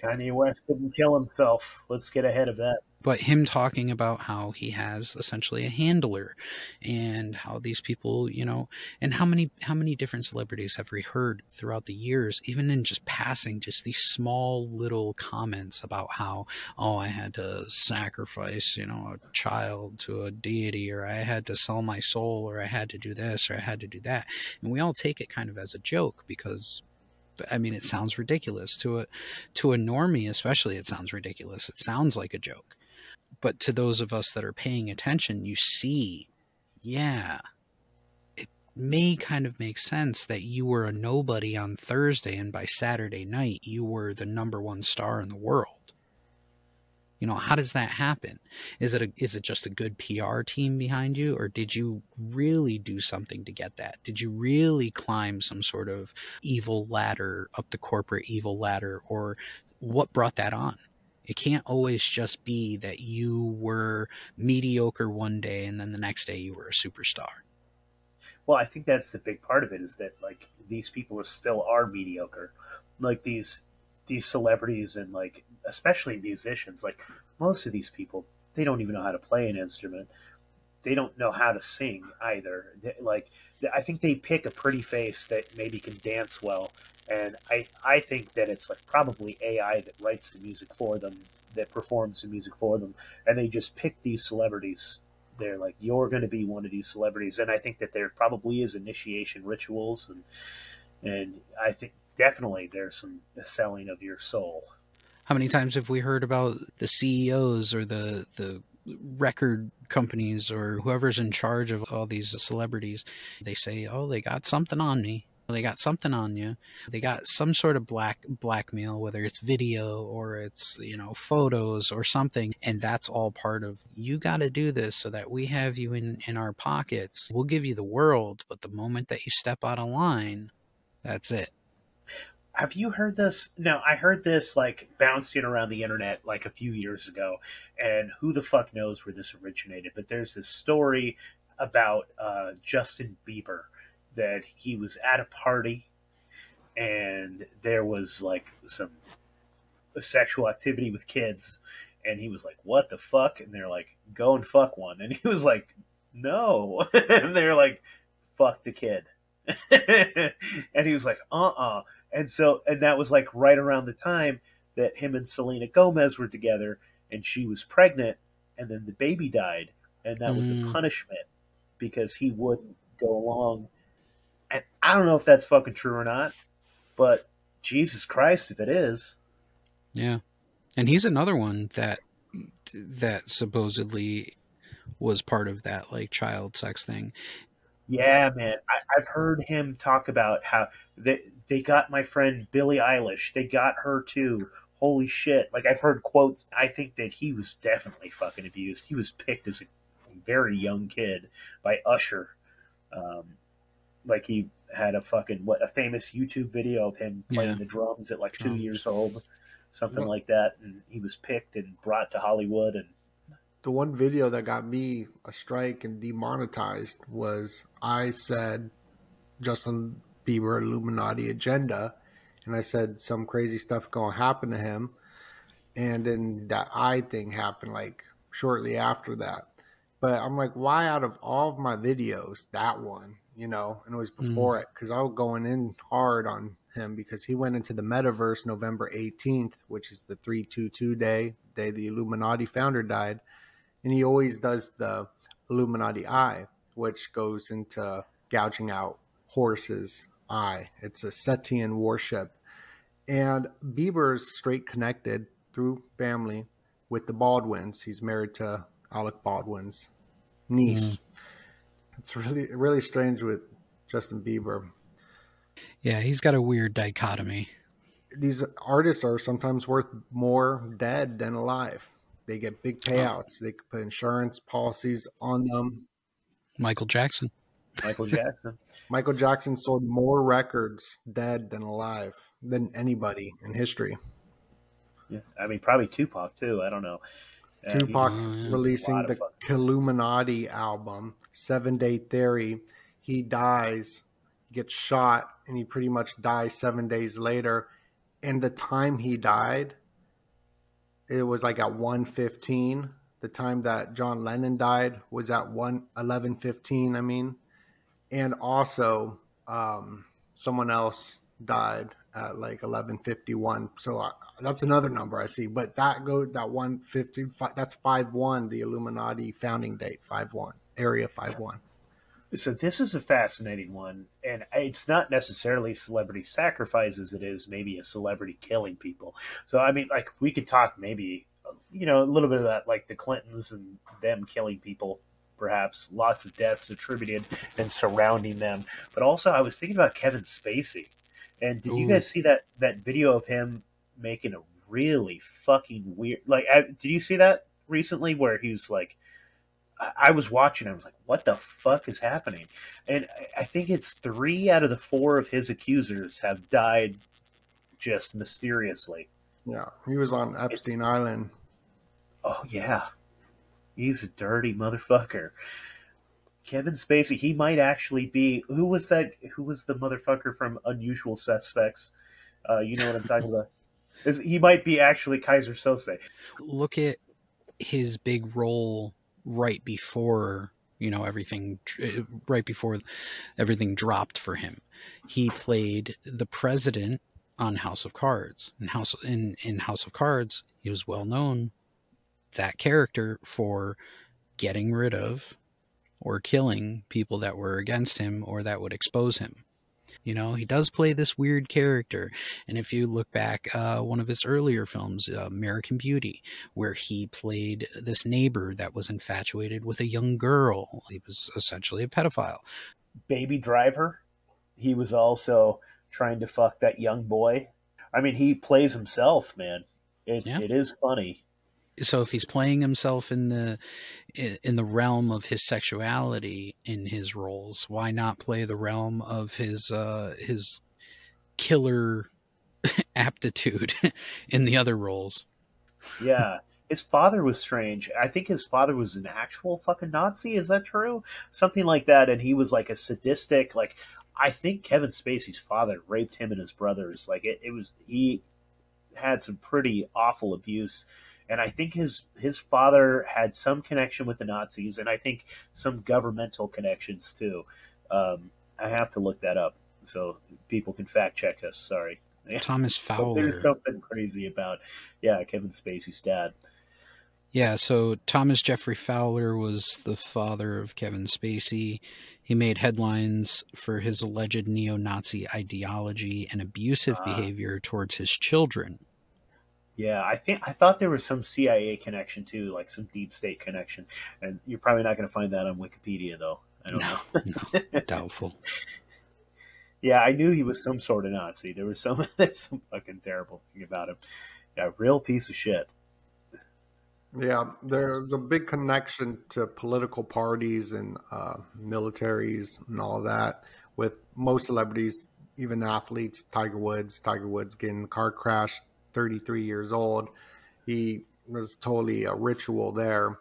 Kanye West didn't kill himself. Let's get ahead of that. But him talking about how he has essentially a handler and how these people you know and how many how many different celebrities have we heard throughout the years even in just passing just these small little comments about how oh i had to sacrifice you know a child to a deity or i had to sell my soul or i had to do this or i had to do that and we all take it kind of as a joke because I mean, it sounds ridiculous to a to a normie, especially. It sounds ridiculous. It sounds like a joke, but to those of us that are paying attention, you see, yeah, it may kind of make sense that you were a nobody on Thursday and by Saturday night you were the number one star in the world. You know, how does that happen? Is it a, is it just a good PR team behind you or did you really do something to get that? Did you really climb some sort of evil ladder up the corporate evil ladder or what brought that on? It can't always just be that you were mediocre one day and then the next day you were a superstar. Well, I think that's the big part of it is that like these people still are mediocre. Like these these celebrities and like especially musicians, like most of these people, they don't even know how to play an instrument. They don't know how to sing either. They, like I think they pick a pretty face that maybe can dance well, and I I think that it's like probably AI that writes the music for them, that performs the music for them, and they just pick these celebrities. They're like, you're going to be one of these celebrities, and I think that there probably is initiation rituals, and and I think definitely there's some selling of your soul. How many times have we heard about the CEOs or the the record companies or whoever's in charge of all these celebrities? They say, "Oh, they got something on me." They got something on you. They got some sort of black blackmail, whether it's video or it's you know photos or something, and that's all part of you. Got to do this so that we have you in in our pockets. We'll give you the world, but the moment that you step out of line, that's it have you heard this? No, I heard this like bouncing around the internet like a few years ago, and who the fuck knows where this originated? But there's this story about uh, Justin Bieber that he was at a party and there was like some sexual activity with kids, and he was like, "What the fuck?" And they're like, "Go and fuck one," and he was like, "No," and they're like, "Fuck the kid." and he was like, "Uh uh-uh. uh," And so, and that was like right around the time that him and Selena Gomez were together, and she was pregnant, and then the baby died, and that was Mm. a punishment because he wouldn't go along. And I don't know if that's fucking true or not, but Jesus Christ, if it is, Yeah. And he's another one that that supposedly was part of that like child sex thing. yeah, man, I, I've heard him talk about how they they got my friend Billie Eilish, they got her too. Holy shit! Like I've heard quotes. I think that he was definitely fucking abused. He was picked as a very young kid by Usher. Um, like he had a fucking what a famous YouTube video of him playing Yeah. the drums at like two Drums. years old, something Well- like that. And he was picked and brought to Hollywood. And The one video that got me a strike and demonetized was I said Justin Bieber Illuminati agenda, and I said some crazy stuff going to happen to him, and then that eye thing happened like shortly after that. But I'm like, why out of all of my videos, that one, you know, and it was mm. before it because I was going in hard on him because he went into the metaverse November 18th, which is the 322 day, day the Illuminati founder died and he always does the Illuminati eye, which goes into gouging out horses' eye. It's a Setian worship, and Bieber's straight connected through family with the Baldwins. He's married to Alec Baldwin's niece. Mm. It's really really strange with Justin Bieber. Yeah, he's got a weird dichotomy. These artists are sometimes worth more dead than alive. They get big oh. payouts. They could put insurance policies on them. Michael Jackson. Michael Jackson. Michael Jackson sold more records dead than alive than anybody in history. yeah, I mean probably Tupac too. I don't know. Tupac releasing the. Illuminati album, Seven Day Theory. He dies, he gets shot, and he pretty much dies seven days later. And the time he died, it was like at 115. The time that John Lennon died was at 1 1115, I mean. And also, um, someone else died at like 1151. So I, that's another number I see. But that go that 150, fi- that's 51, the Illuminati founding date, 51, area 51. So this is a fascinating one, and it's not necessarily celebrity sacrifices it is maybe a celebrity killing people. So I mean, like we could talk maybe you know, a little bit that, like the Clintons and them killing people, perhaps lots of deaths attributed and surrounding them. But also, I was thinking about Kevin Spacey. And did you guys see that that video of him making a really fucking weird? Like, I, did you see that recently where he was like, I- I was watching. I was like, "What the fuck is happening?" And I- I think it's three out of the four of his accusers have died just mysteriously. Yeah, he was on Epstein Island. Oh yeah, he's a dirty motherfucker. Kevin Spacey, he might actually be. Who was that? Who was the motherfucker from Unusual Suspects? Uh, you know what I'm talking about. Is he might be actually Keyser Söze? Look at his big role right before you know everything right before everything dropped for him he played the president on house of cards in house in in house of cards he was well known that character for getting rid of or killing people that were against him or that would expose him you know he does play this weird character and if you look back uh, one of his earlier films uh, american beauty where he played this neighbor that was infatuated with a young girl he was essentially a pedophile Baby Driver. He was also trying to fuck that young boy. I mean, he plays himself, man. It Yeah. it is funny. So if he's playing himself in the in the realm of his sexuality in his roles why not play the realm of his uh his killer aptitude in the other roles Yeah. His father was strange. I think his father was an actual fucking Nazi. Is that true? Something like that. And he was like a sadistic, like, I think Kevin Spacey's father raped him and his brothers. Like, it, it was, he had some pretty awful abuse. And I think his, his father had some connection with the Nazis and I think some governmental connections too. Um, I have to look that up so people can fact check us. Sorry. Thomas Fowler. There's something crazy about, yeah, Kevin Spacey's dad. Yeah, so Thomas Jeffrey Fowler was the father of Kevin Spacey. He made headlines for his alleged neo Nazi ideology and abusive Ah. behavior towards his children. Yeah, I think I thought there was some CIA connection too, like some deep state connection, and you're probably not going to find that on Wikipedia though. I don't know. no, doubtful. Yeah, I knew he was some sort of Nazi. There was some there's some fucking terrible thing about him. Yeah, real piece of shit. Yeah, there's a big connection to political parties and uh, militaries and all that with most celebrities, even athletes. Tiger Woods, Tiger Woods getting in a car crash, 33 years old. He was totally a ritual there.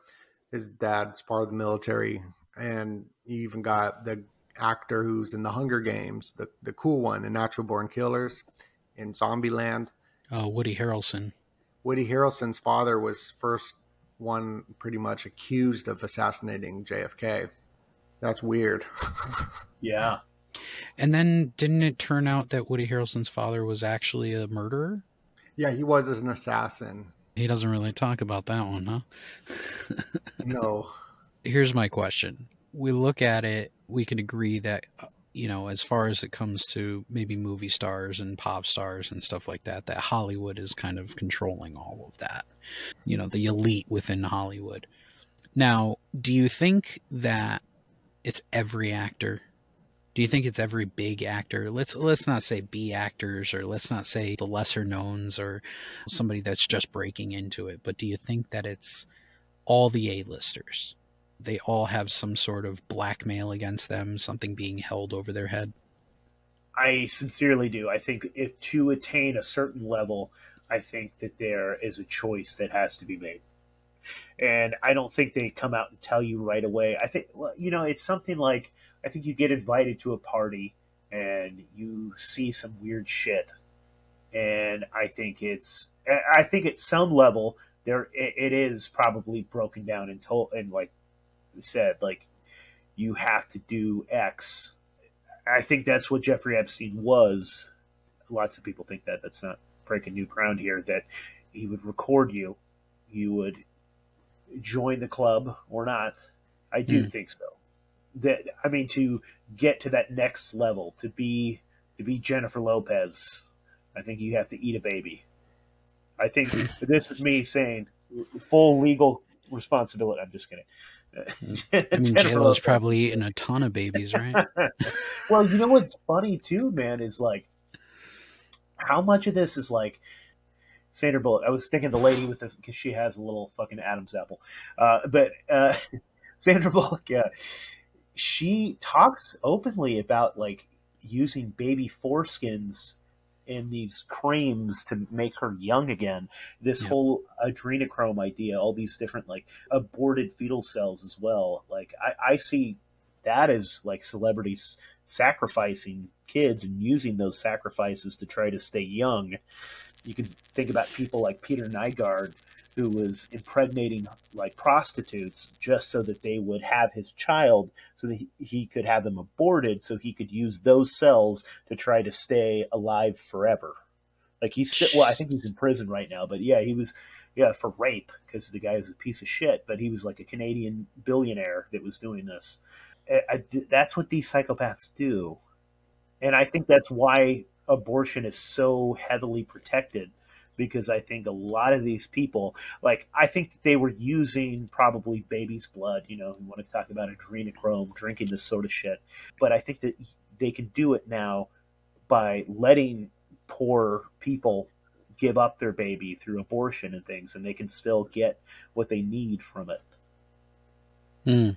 His dad's part of the military, and you even got the actor who's in the Hunger Games, the the cool one in Natural Born Killers, in Zombieland. Uh, Woody Harrelson. Woody Harrelson's father was first one pretty much accused of assassinating JFK. That's weird. Yeah. And then didn't it turn out that Woody Harrelson's father was actually a murderer? Yeah, he was as an assassin. He doesn't really talk about that one, huh? No. Here's my question. We look at it, we can agree that, uh, you know, as far as it comes to maybe movie stars and pop stars and stuff like that, that Hollywood is kind of controlling all of that. You know, the elite within Hollywood. Now, do you think that it's every actor? Do you think it's every big actor? Let's let's not say B actors or let's not say the lesser knowns or somebody that's just breaking into it, but do you think that it's all the A-listers? They all have some sort of blackmail against them, something being held over their head. I sincerely do. I think if to attain a certain level, I think that there is a choice that has to be made. And I don't think they come out and tell you right away. I think, well, you know, it's something like I think you get invited to a party and you see some weird shit. And I think it's, I think at some level, there it, is probably broken down and told, and like we said, like you have to do X I think that's what Jeffrey Epstein was. Lots of people think that. That's not breaking new ground here. That he would record you, you would join the club or not. I do Hmm. think so. That I mean, to get to that next level, to be to be Jennifer Lopez, I think you have to eat a baby. I think this is me saying full legal responsibility. I'm just kidding. I mean, Jennifer J Lo's probably eating a ton of babies, right? well, you know what's funny too, man, is like how much of this is like Sandra Bullock. I was thinking the lady with the because she has a little fucking Adam's apple, uh, but uh, Sandra Bullock, yeah, she talks openly about like using baby foreskins in these creams to make her young again. This Yeah. whole adrenochrome idea, all these different like aborted fetal cells as well. Like I, I see that as like celebrities sacrificing kids and using those sacrifices to try to stay young. You could think about people like Peter Nygard, who was impregnating like prostitutes just so that they would have his child, so that he, could have them aborted, so he could use those cells to try to stay alive forever. Like he's still, well, I think he's in prison right now, but yeah, he was, yeah, for rape because the guy is a piece of shit. But he was like a Canadian billionaire that was doing this. I, I, that's what these psychopaths do, and I think that's why abortion is so heavily protected because I think a lot of these people, like, I think that they were using probably baby's blood. You know, you want to talk about adrenochrome, drinking this sort of shit. But I think that they can do it now by letting poor people give up their baby through abortion and things, and they can still get what they need from it. Hmm.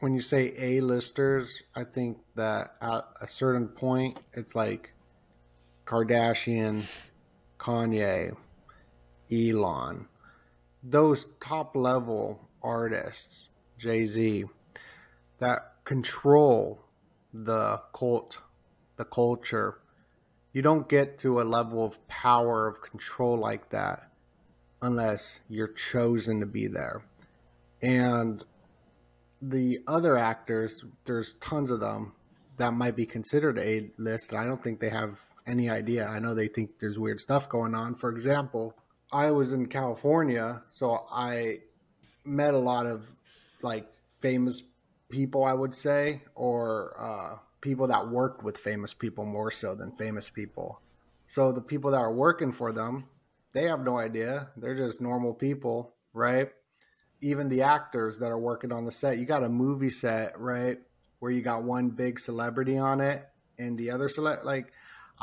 when you say A-listers, I think that at a certain point, it's like Kardashian, Kanye, Elon, those top level artists, Jay Z, that control the cult, the culture. You don't get to a level of power of control like that unless you're chosen to be there. And the other actors, there's tons of them that might be considered A list. and I don't think they have any idea. I know they think there's weird stuff going on. For example, I was in California, so I met a lot of like famous people, I would say, or uh, people that worked with famous people more so than famous people. So the people that are working for them, they have no idea. They're just normal people, right? even the actors that are working on the set. You got a movie set, right, where you got one big celebrity on it and the other select. Like,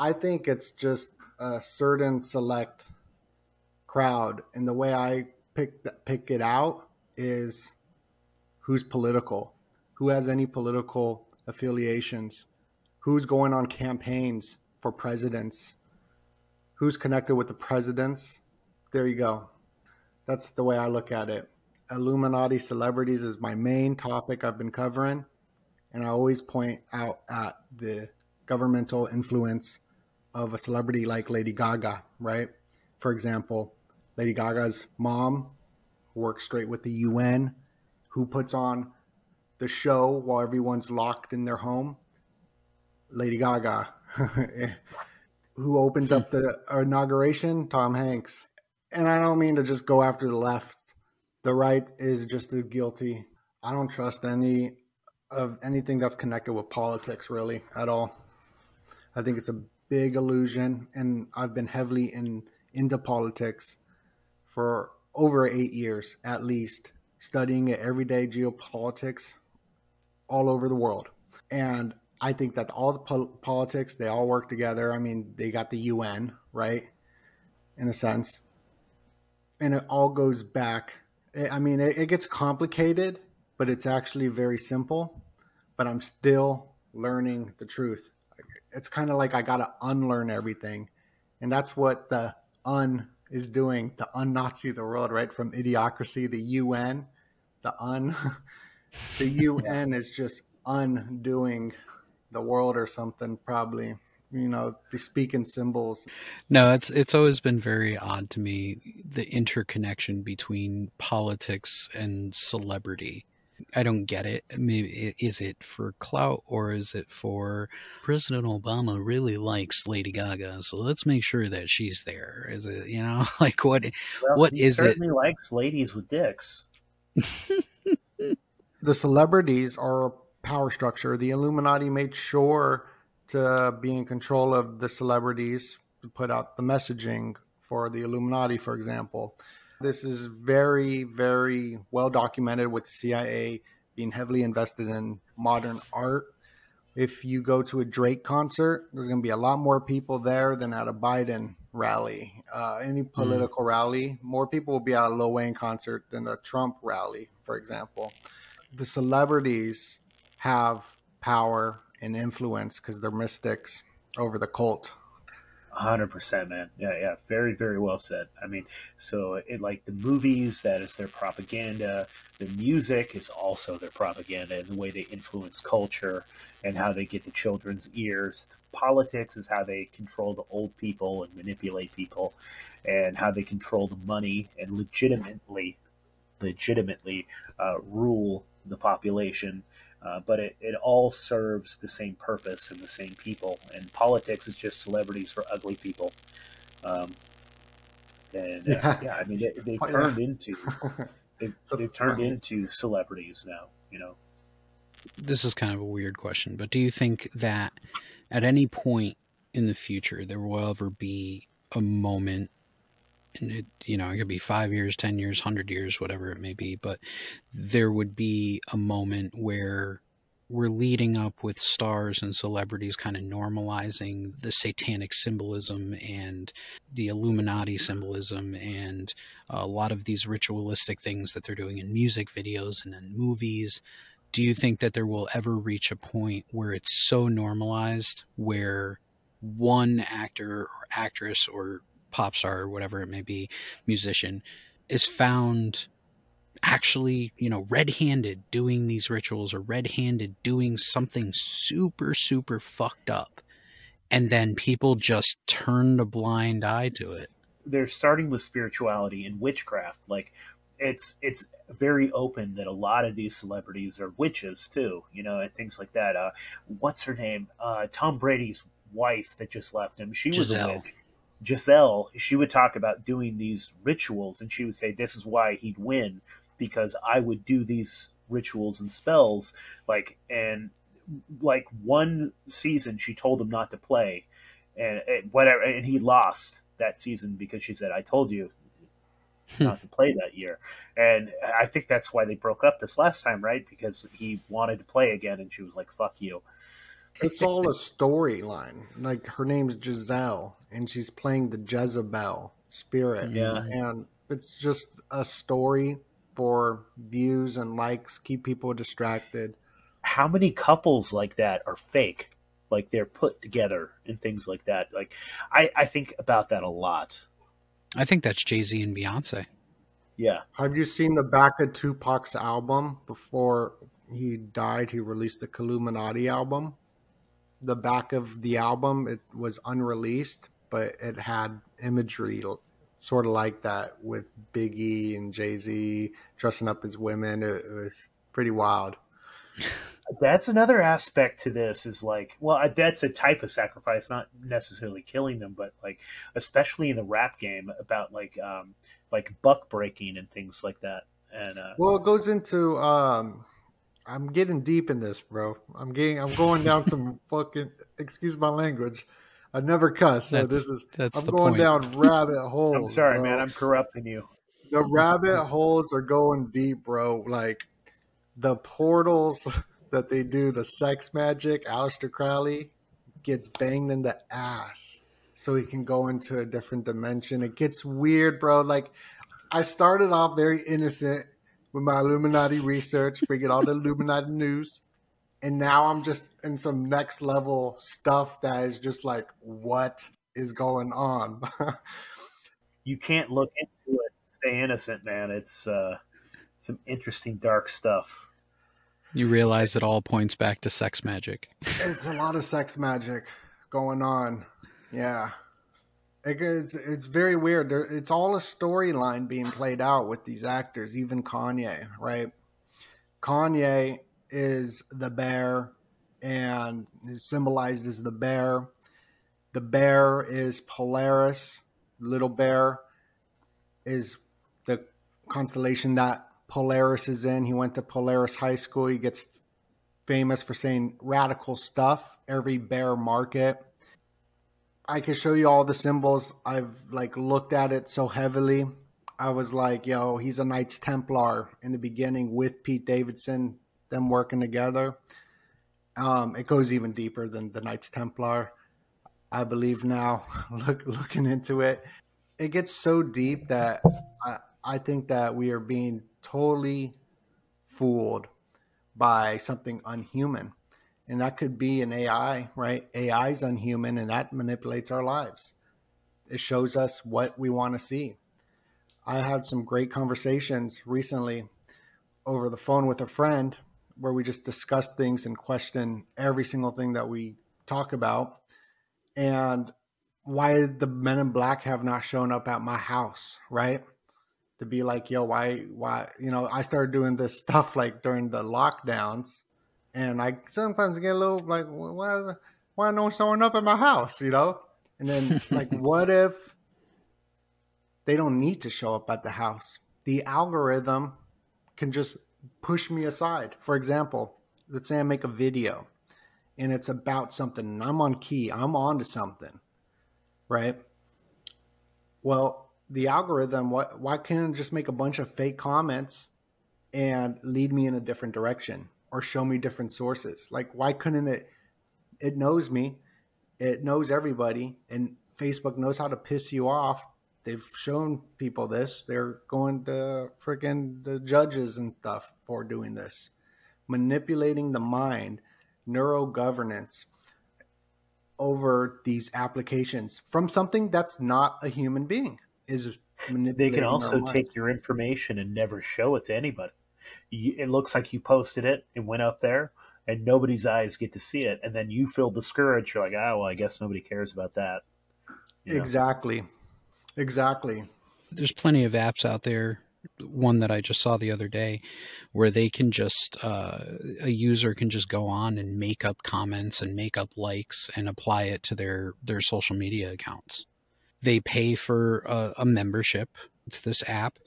I think it's just a certain select crowd, and the way I pick pick it out is who's political, who has any political affiliations, who's going on campaigns for presidents, who's connected with the presidents. There you go. That's the way I look at it. Illuminati celebrities is my main topic I've been covering, and I always point out at the governmental influence of a celebrity like Lady Gaga, right? For example, Lady Gaga's mom works straight with the UN, who puts on the show while everyone's locked in their home. Lady Gaga, who opens up the inauguration, Tom Hanks. And I don't mean to just go after the left the right is just as guilty. I don't trust any of anything that's connected with politics really at all. I think it's a big illusion and I've been heavily in into politics for over 8 years at least, studying every day geopolitics all over the world. And I think that all the pol- politics they all work together. I mean, they got the UN, right? In a sense. And it all goes back eh, I mean, it, it, gets complicated, but it's actually very simple. But I'm still learning the truth. It's kind of like I got to unlearn everything. And that's what the un is doing to un-Nazi the world, right? From idiocracy, the UN, the un, the UN is just undoing the world or something, probably you know the speaking symbols no it's it's always been very odd to me the interconnection between politics and celebrity i don't get it. Maybe is it for clout or is it for president obama really likes lady gaga so let's make sure that she's there. Is it you know like what well, what he is certainly it likes ladies with dicks. The celebrities are a power structure. The illuminati made sure to be in control of the celebrities to put out the messaging for the Illuminati, for example. This is very, very well documented with the CIA being heavily invested in modern art. If you go to a Drake concert, there's going to be a lot more people there than at a Biden rally. Uh, any political rally, more people will be at a Lil Wayne concert than a Trump rally, for example. The celebrities have power and influence because they're mystics over the cult. Hundred percent, man. Yeah, yeah. Very, very well said. I mean, so it like the movies, that is their propaganda. The music is also their propaganda and the way they influence culture and how they get the children's ears. Politics is how they control the old people and manipulate people, and how they control the money and legitimately, legitimately uh, rule the population. Uh, but it, it all serves the same purpose and the same people. And politics is just celebrities for ugly people. Um, and uh, yeah. Yeah. I mean, they, they've Oh, yeah. turned into they've, they've turned into celebrities now. You know, this is kind of a weird question, but do you think that at any point in the future there will ever be a moment and it you know it could be 5 years 10 years 100 years whatever it may be but there would be a moment where we're leading up with stars and celebrities kind of normalizing the satanic symbolism and the Illuminati symbolism and a lot of these ritualistic things that they're doing in music videos and in movies. Do you think that there will ever reach a point where it's so normalized where one actor or actress or pop star or whatever it may be musician is found actually you know red-handed doing these rituals or red-handed doing something super super fucked up and then people just turn a blind eye to it they're starting with spirituality and witchcraft. Like it's it's very open that a lot of these celebrities are witches too. You know, and things like that. Uh, what's her name? Uh, Tom Brady's wife that just left him. She was a witch. Gisele, she would talk about doing these rituals, and she would say, "This is why he'd win because I would do these rituals and spells." Like, and like one season, she told him not to play, and, and whatever, and he lost that season because she said, "I told you hmm. not to play that year," and I think that's why they broke up this last time, right? Because he wanted to play again, and she was like, "Fuck you." It's all a storyline. Like her name's Gisele, and she's playing the Jezebel spirit. Yeah. and it's just a story for views and likes, keep people distracted. how many couples like that are fake like they're put together and things like that like i i think about that a lot i think that's jay-z and beyonce yeah Have you seen the back of Tupac's album before he died? He released the Illuminati album. The back of the album it was unreleased, but it had imagery sort of like that with Biggie and Jay Z dressing up as women. It, it was pretty wild. that's another aspect to this is like well that's a type of sacrifice not necessarily killing them but like especially in the rap game about like um like buck breaking and things like that and uh Well, it goes into. um I'm getting deep in this, bro. I'm getting. I'm going down some fucking. Excuse my language. I never cuss, so That's- this is. that's I'm the going point. down rabbit holes. i'm sorry bro. man i'm corrupting you the rabbit holes are going deep, bro. Like the portals that they do, the sex magic. Aleister Crowley gets banged in the ass so he can go into a different dimension. It gets weird, bro. Like I started off very innocent with my Illuminati research, bringing all the Illuminati news. And now I'm just in some next level stuff that is just like, what is going on? you can't look into it stay innocent man it's uh some interesting dark stuff you realize it all points back to sex magic It's a lot of sex magic going on. Yeah. It is, it's very weird. There, it's all a storyline being played out with these actors, even Kanye, right? Kanye is the bear and is symbolized as the bear. The bear is Polaris. Little bear is the constellation that Polaris is in. He went to Polaris High School. He gets famous for saying radical stuff every bear market. I can show you all the symbols. I've like looked at it so heavily. I was like, yo, he's a Knights Templar in the beginning with Pete Davidson, them working together. Um, it goes even deeper than the Knights Templar, I believe now. Look, looking into it, it gets so deep that I, I think that we are being totally fooled by something unhuman, and that could be an AI, right? AI is unhuman, and that manipulates our lives. It shows us what we want to see. I had some great conversations recently over the phone with a friend where we just discuss things and question every single thing that we talk about. And why the men in black have not shown up at my house right? To be like yo why why you know i started doing this stuff like during the lockdowns. And i sometimes get a little like why why no showing up at my house? You know? And then like what if they don't need to show up at the house? The algorithm can just push me aside. For example, let's say I make a video and it's about something and I'm on key, I'm on to something, right? Well, the algorithm, why can't it just make a bunch of fake comments and lead me in a different direction or show me different sources? Like, why couldn't it? It knows me, it knows everybody, and Facebook knows how to piss you off they've shown people this. They're going to freaking the judges and stuff for doing this, manipulating the mind, neuro governance over these applications from something that's not a human being is they can also take your information and never show it to anybody. It looks like you posted it and went up there and nobody's eyes get to see it. And then you feel discouraged. You're like oh well i guess nobody cares about that. You know? exactly Exactly. There's plenty of apps out there. One that I just saw the other day, where they can just uh, a user can just go on and make up comments and make up likes and apply it to their their social media accounts. They pay for a, a membership to this app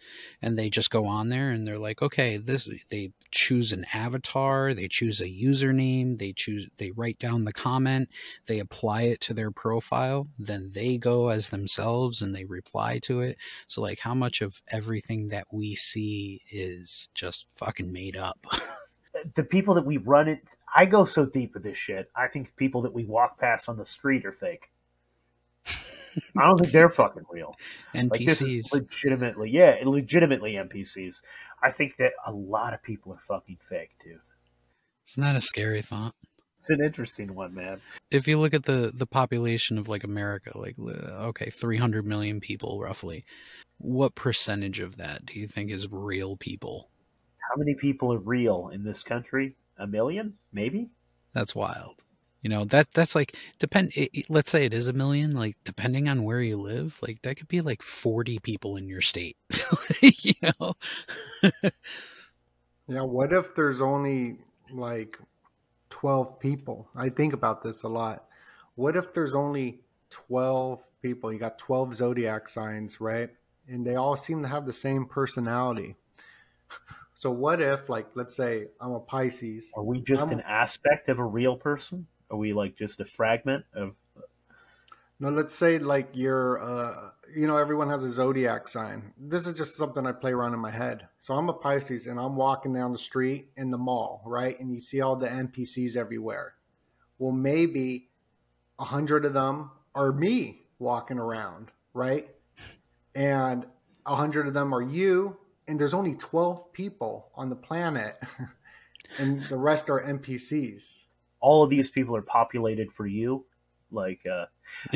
and they just go on there and they're like okay this they choose an avatar they choose a username they choose they write down the comment they apply it to their profile then they go as themselves and they reply to it. So like how much of everything that we see is just fucking made up? The people that we run it i go so deep with this shit i think people that we walk past on the street are fake I don't think they're fucking real. NPCs. Like legitimately, yeah, legitimately NPCs. I think that a lot of people are fucking fake too. Isn't that a scary thought? It's an interesting one, man. If you look at the the population of like America, like okay, 300 million people roughly. What percentage of that do you think is real people? How many people are real in this country? A million, maybe? That's wild. You know that that's like depend. It, let's say it is a million. Like depending on where you live, like that could be like forty people in your state. you know. yeah. What if there's only like twelve people? I think about this a lot. What if there's only twelve people? You got twelve zodiac signs, right? And they all seem to have the same personality. So what if, like, let's say I'm a Pisces? Are we just I'm, an aspect of a real person? Are we like just a fragment of? No, let's say like you're, uh, you know, everyone has a zodiac sign. This is just something I play around in my head. So I'm a Pisces, and I'm walking down the street in the mall, right? And you see all the NPCs everywhere. Well, maybe a hundred of them are me walking around, right? And a hundred of them are you, and there's only twelve people on the planet, and the rest are NPCs all of these people are populated for you like uh,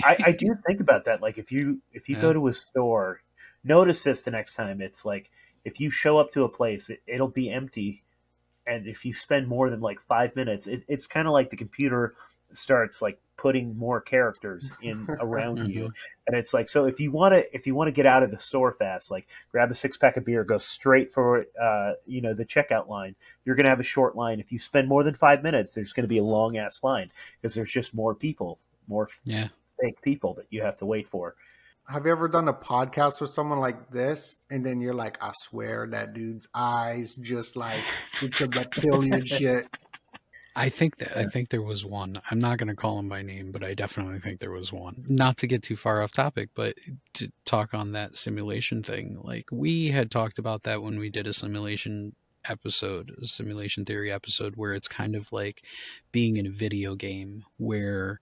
I, I, do think about that like if you if you yeah. go to a store notice this the next time it's like if you show up to a place it, will be empty and if you spend more than like five minutes it, it's kind of like the computer starts like putting more characters in around mm-hmm. you. And it's like so if you want to if you want to get out of the store fast like grab a six pack of beer go straight for uh you know the checkout line you're going to have a short line. If you spend more than five minutes there's going to be a long ass line because there's just more people more yeah. fake people that you have to wait for. Have you ever done a podcast with someone like this and then you're like i swear that dude's eyes just like it's a reptilian shit I think that I think there was one. I'm not going to call him by name, but I definitely think there was one. Not to get too far off topic, but to talk on that simulation thing. Like we had talked about that when we did a simulation episode, a simulation theory episode where it's kind of like being in a video game where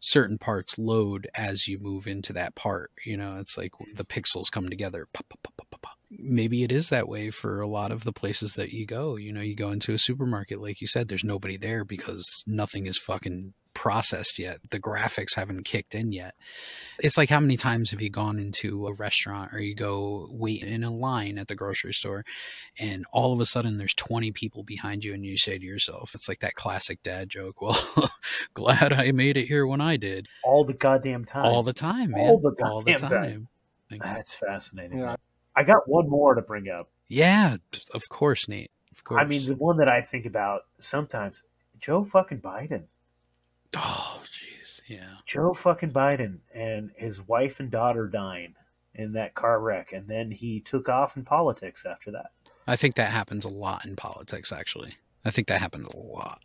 certain parts load as you move into that part. You know, it's like the pixels come together. Pop, pop, pop. Maybe it is that way for a lot of the places that you go. You know, you go into a supermarket, like you said, there's nobody there because nothing is fucking processed yet. The graphics haven't kicked in yet. It's like how many times have you gone into a restaurant or you go wait in a line at the grocery store and all of a sudden there's 20 people behind you and you say to yourself, it's like that classic dad joke, well, glad I made it here when I did. All the goddamn time. All the time, man. All the All the time. time. That's fascinating. Yeah. I got one more to bring up. Yeah, of course, Nate. Of course. I mean, the one that I think about sometimes, Joe fucking Biden. oh, jeez. Yeah. Joe fucking Biden and his wife and daughter dying in that car wreck, and then he took off in politics after that. I think that happens a lot in politics, actually. I think that happens a lot.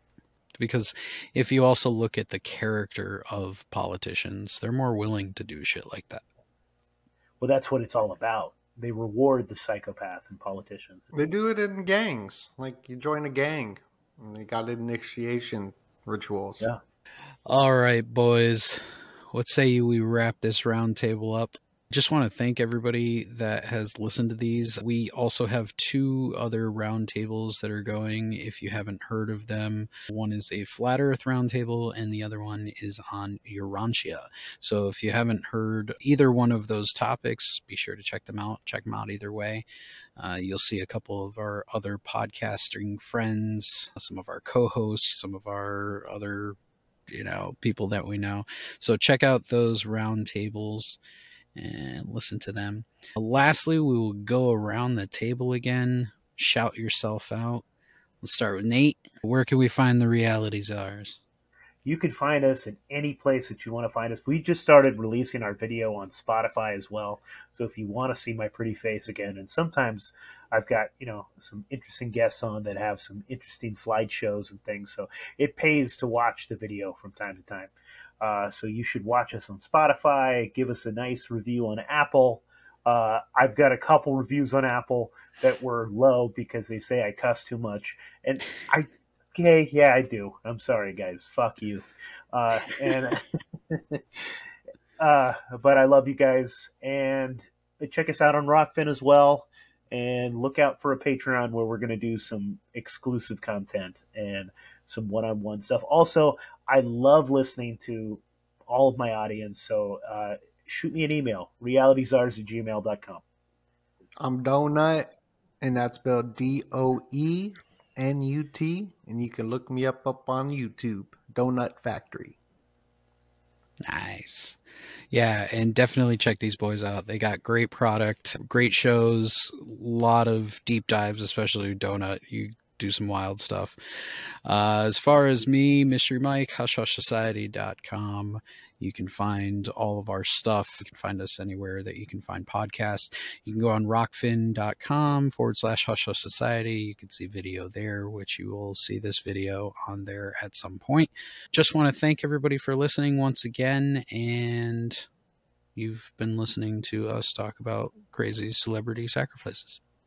Because if you also look at the character of politicians, they're more willing to do shit like that. Well, that's what it's all about. They reward the psychopath and politicians. They do it in gangs. Like you join a gang, and they got initiation rituals. Yeah. All right, boys. What say we wrap this roundtable up? Just want to thank everybody that has listened to these. We also have two other roundtables that are going. If you haven't heard of them, one is a flat Earth roundtable, and the other one is on Urantia. So if you haven't heard either one of those topics, be sure to check them out. Check them out either way. Uh, you'll see a couple of our other podcasting friends, some of our co-hosts, some of our other you know people that we know so check out those round tables and listen to them lastly we will go around the table again shout yourself out let's start with nate where can we find the reality czars You can find us in any place that you want to find us. We just started releasing our video on Spotify as well. So if you want to see my pretty face again, and sometimes I've got, you know, some interesting guests on that have some interesting slideshows and things. So it pays to watch the video from time to time. Uh, so you should watch us on Spotify, give us a nice review on Apple. Uh, I've got a couple reviews on Apple that were low because they say I cuss too much. And I Okay, yeah, I do. I'm sorry, guys. Fuck you. Uh, and uh, but I love you guys, and check us out on Rokfin as well. And look out for a Patreon where we're going to do some exclusive content and some one-on-one stuff. Also, I love listening to all of my audience, so uh, shoot me an email, realityzars at gmail.com. I'm Doenut, and that's spelled D O E N U T, and you can look me up up on YouTube, Doenut Factory. Nice. Yeah, and definitely check these boys out. They got great product, great shows, a lot of deep dives, especially Doenut. You do some wild stuff. Uh, as far as me, Mystery Mike, hushhushsociety.com. You can find all of our stuff. You can find us anywhere that you can find podcasts. You can go on rokfin.com forward slash hush hush society. You can see video there, which you will see this video on there at some point. Just want to thank everybody for listening once again. And you've been listening to us talk about crazy celebrity sacrifices.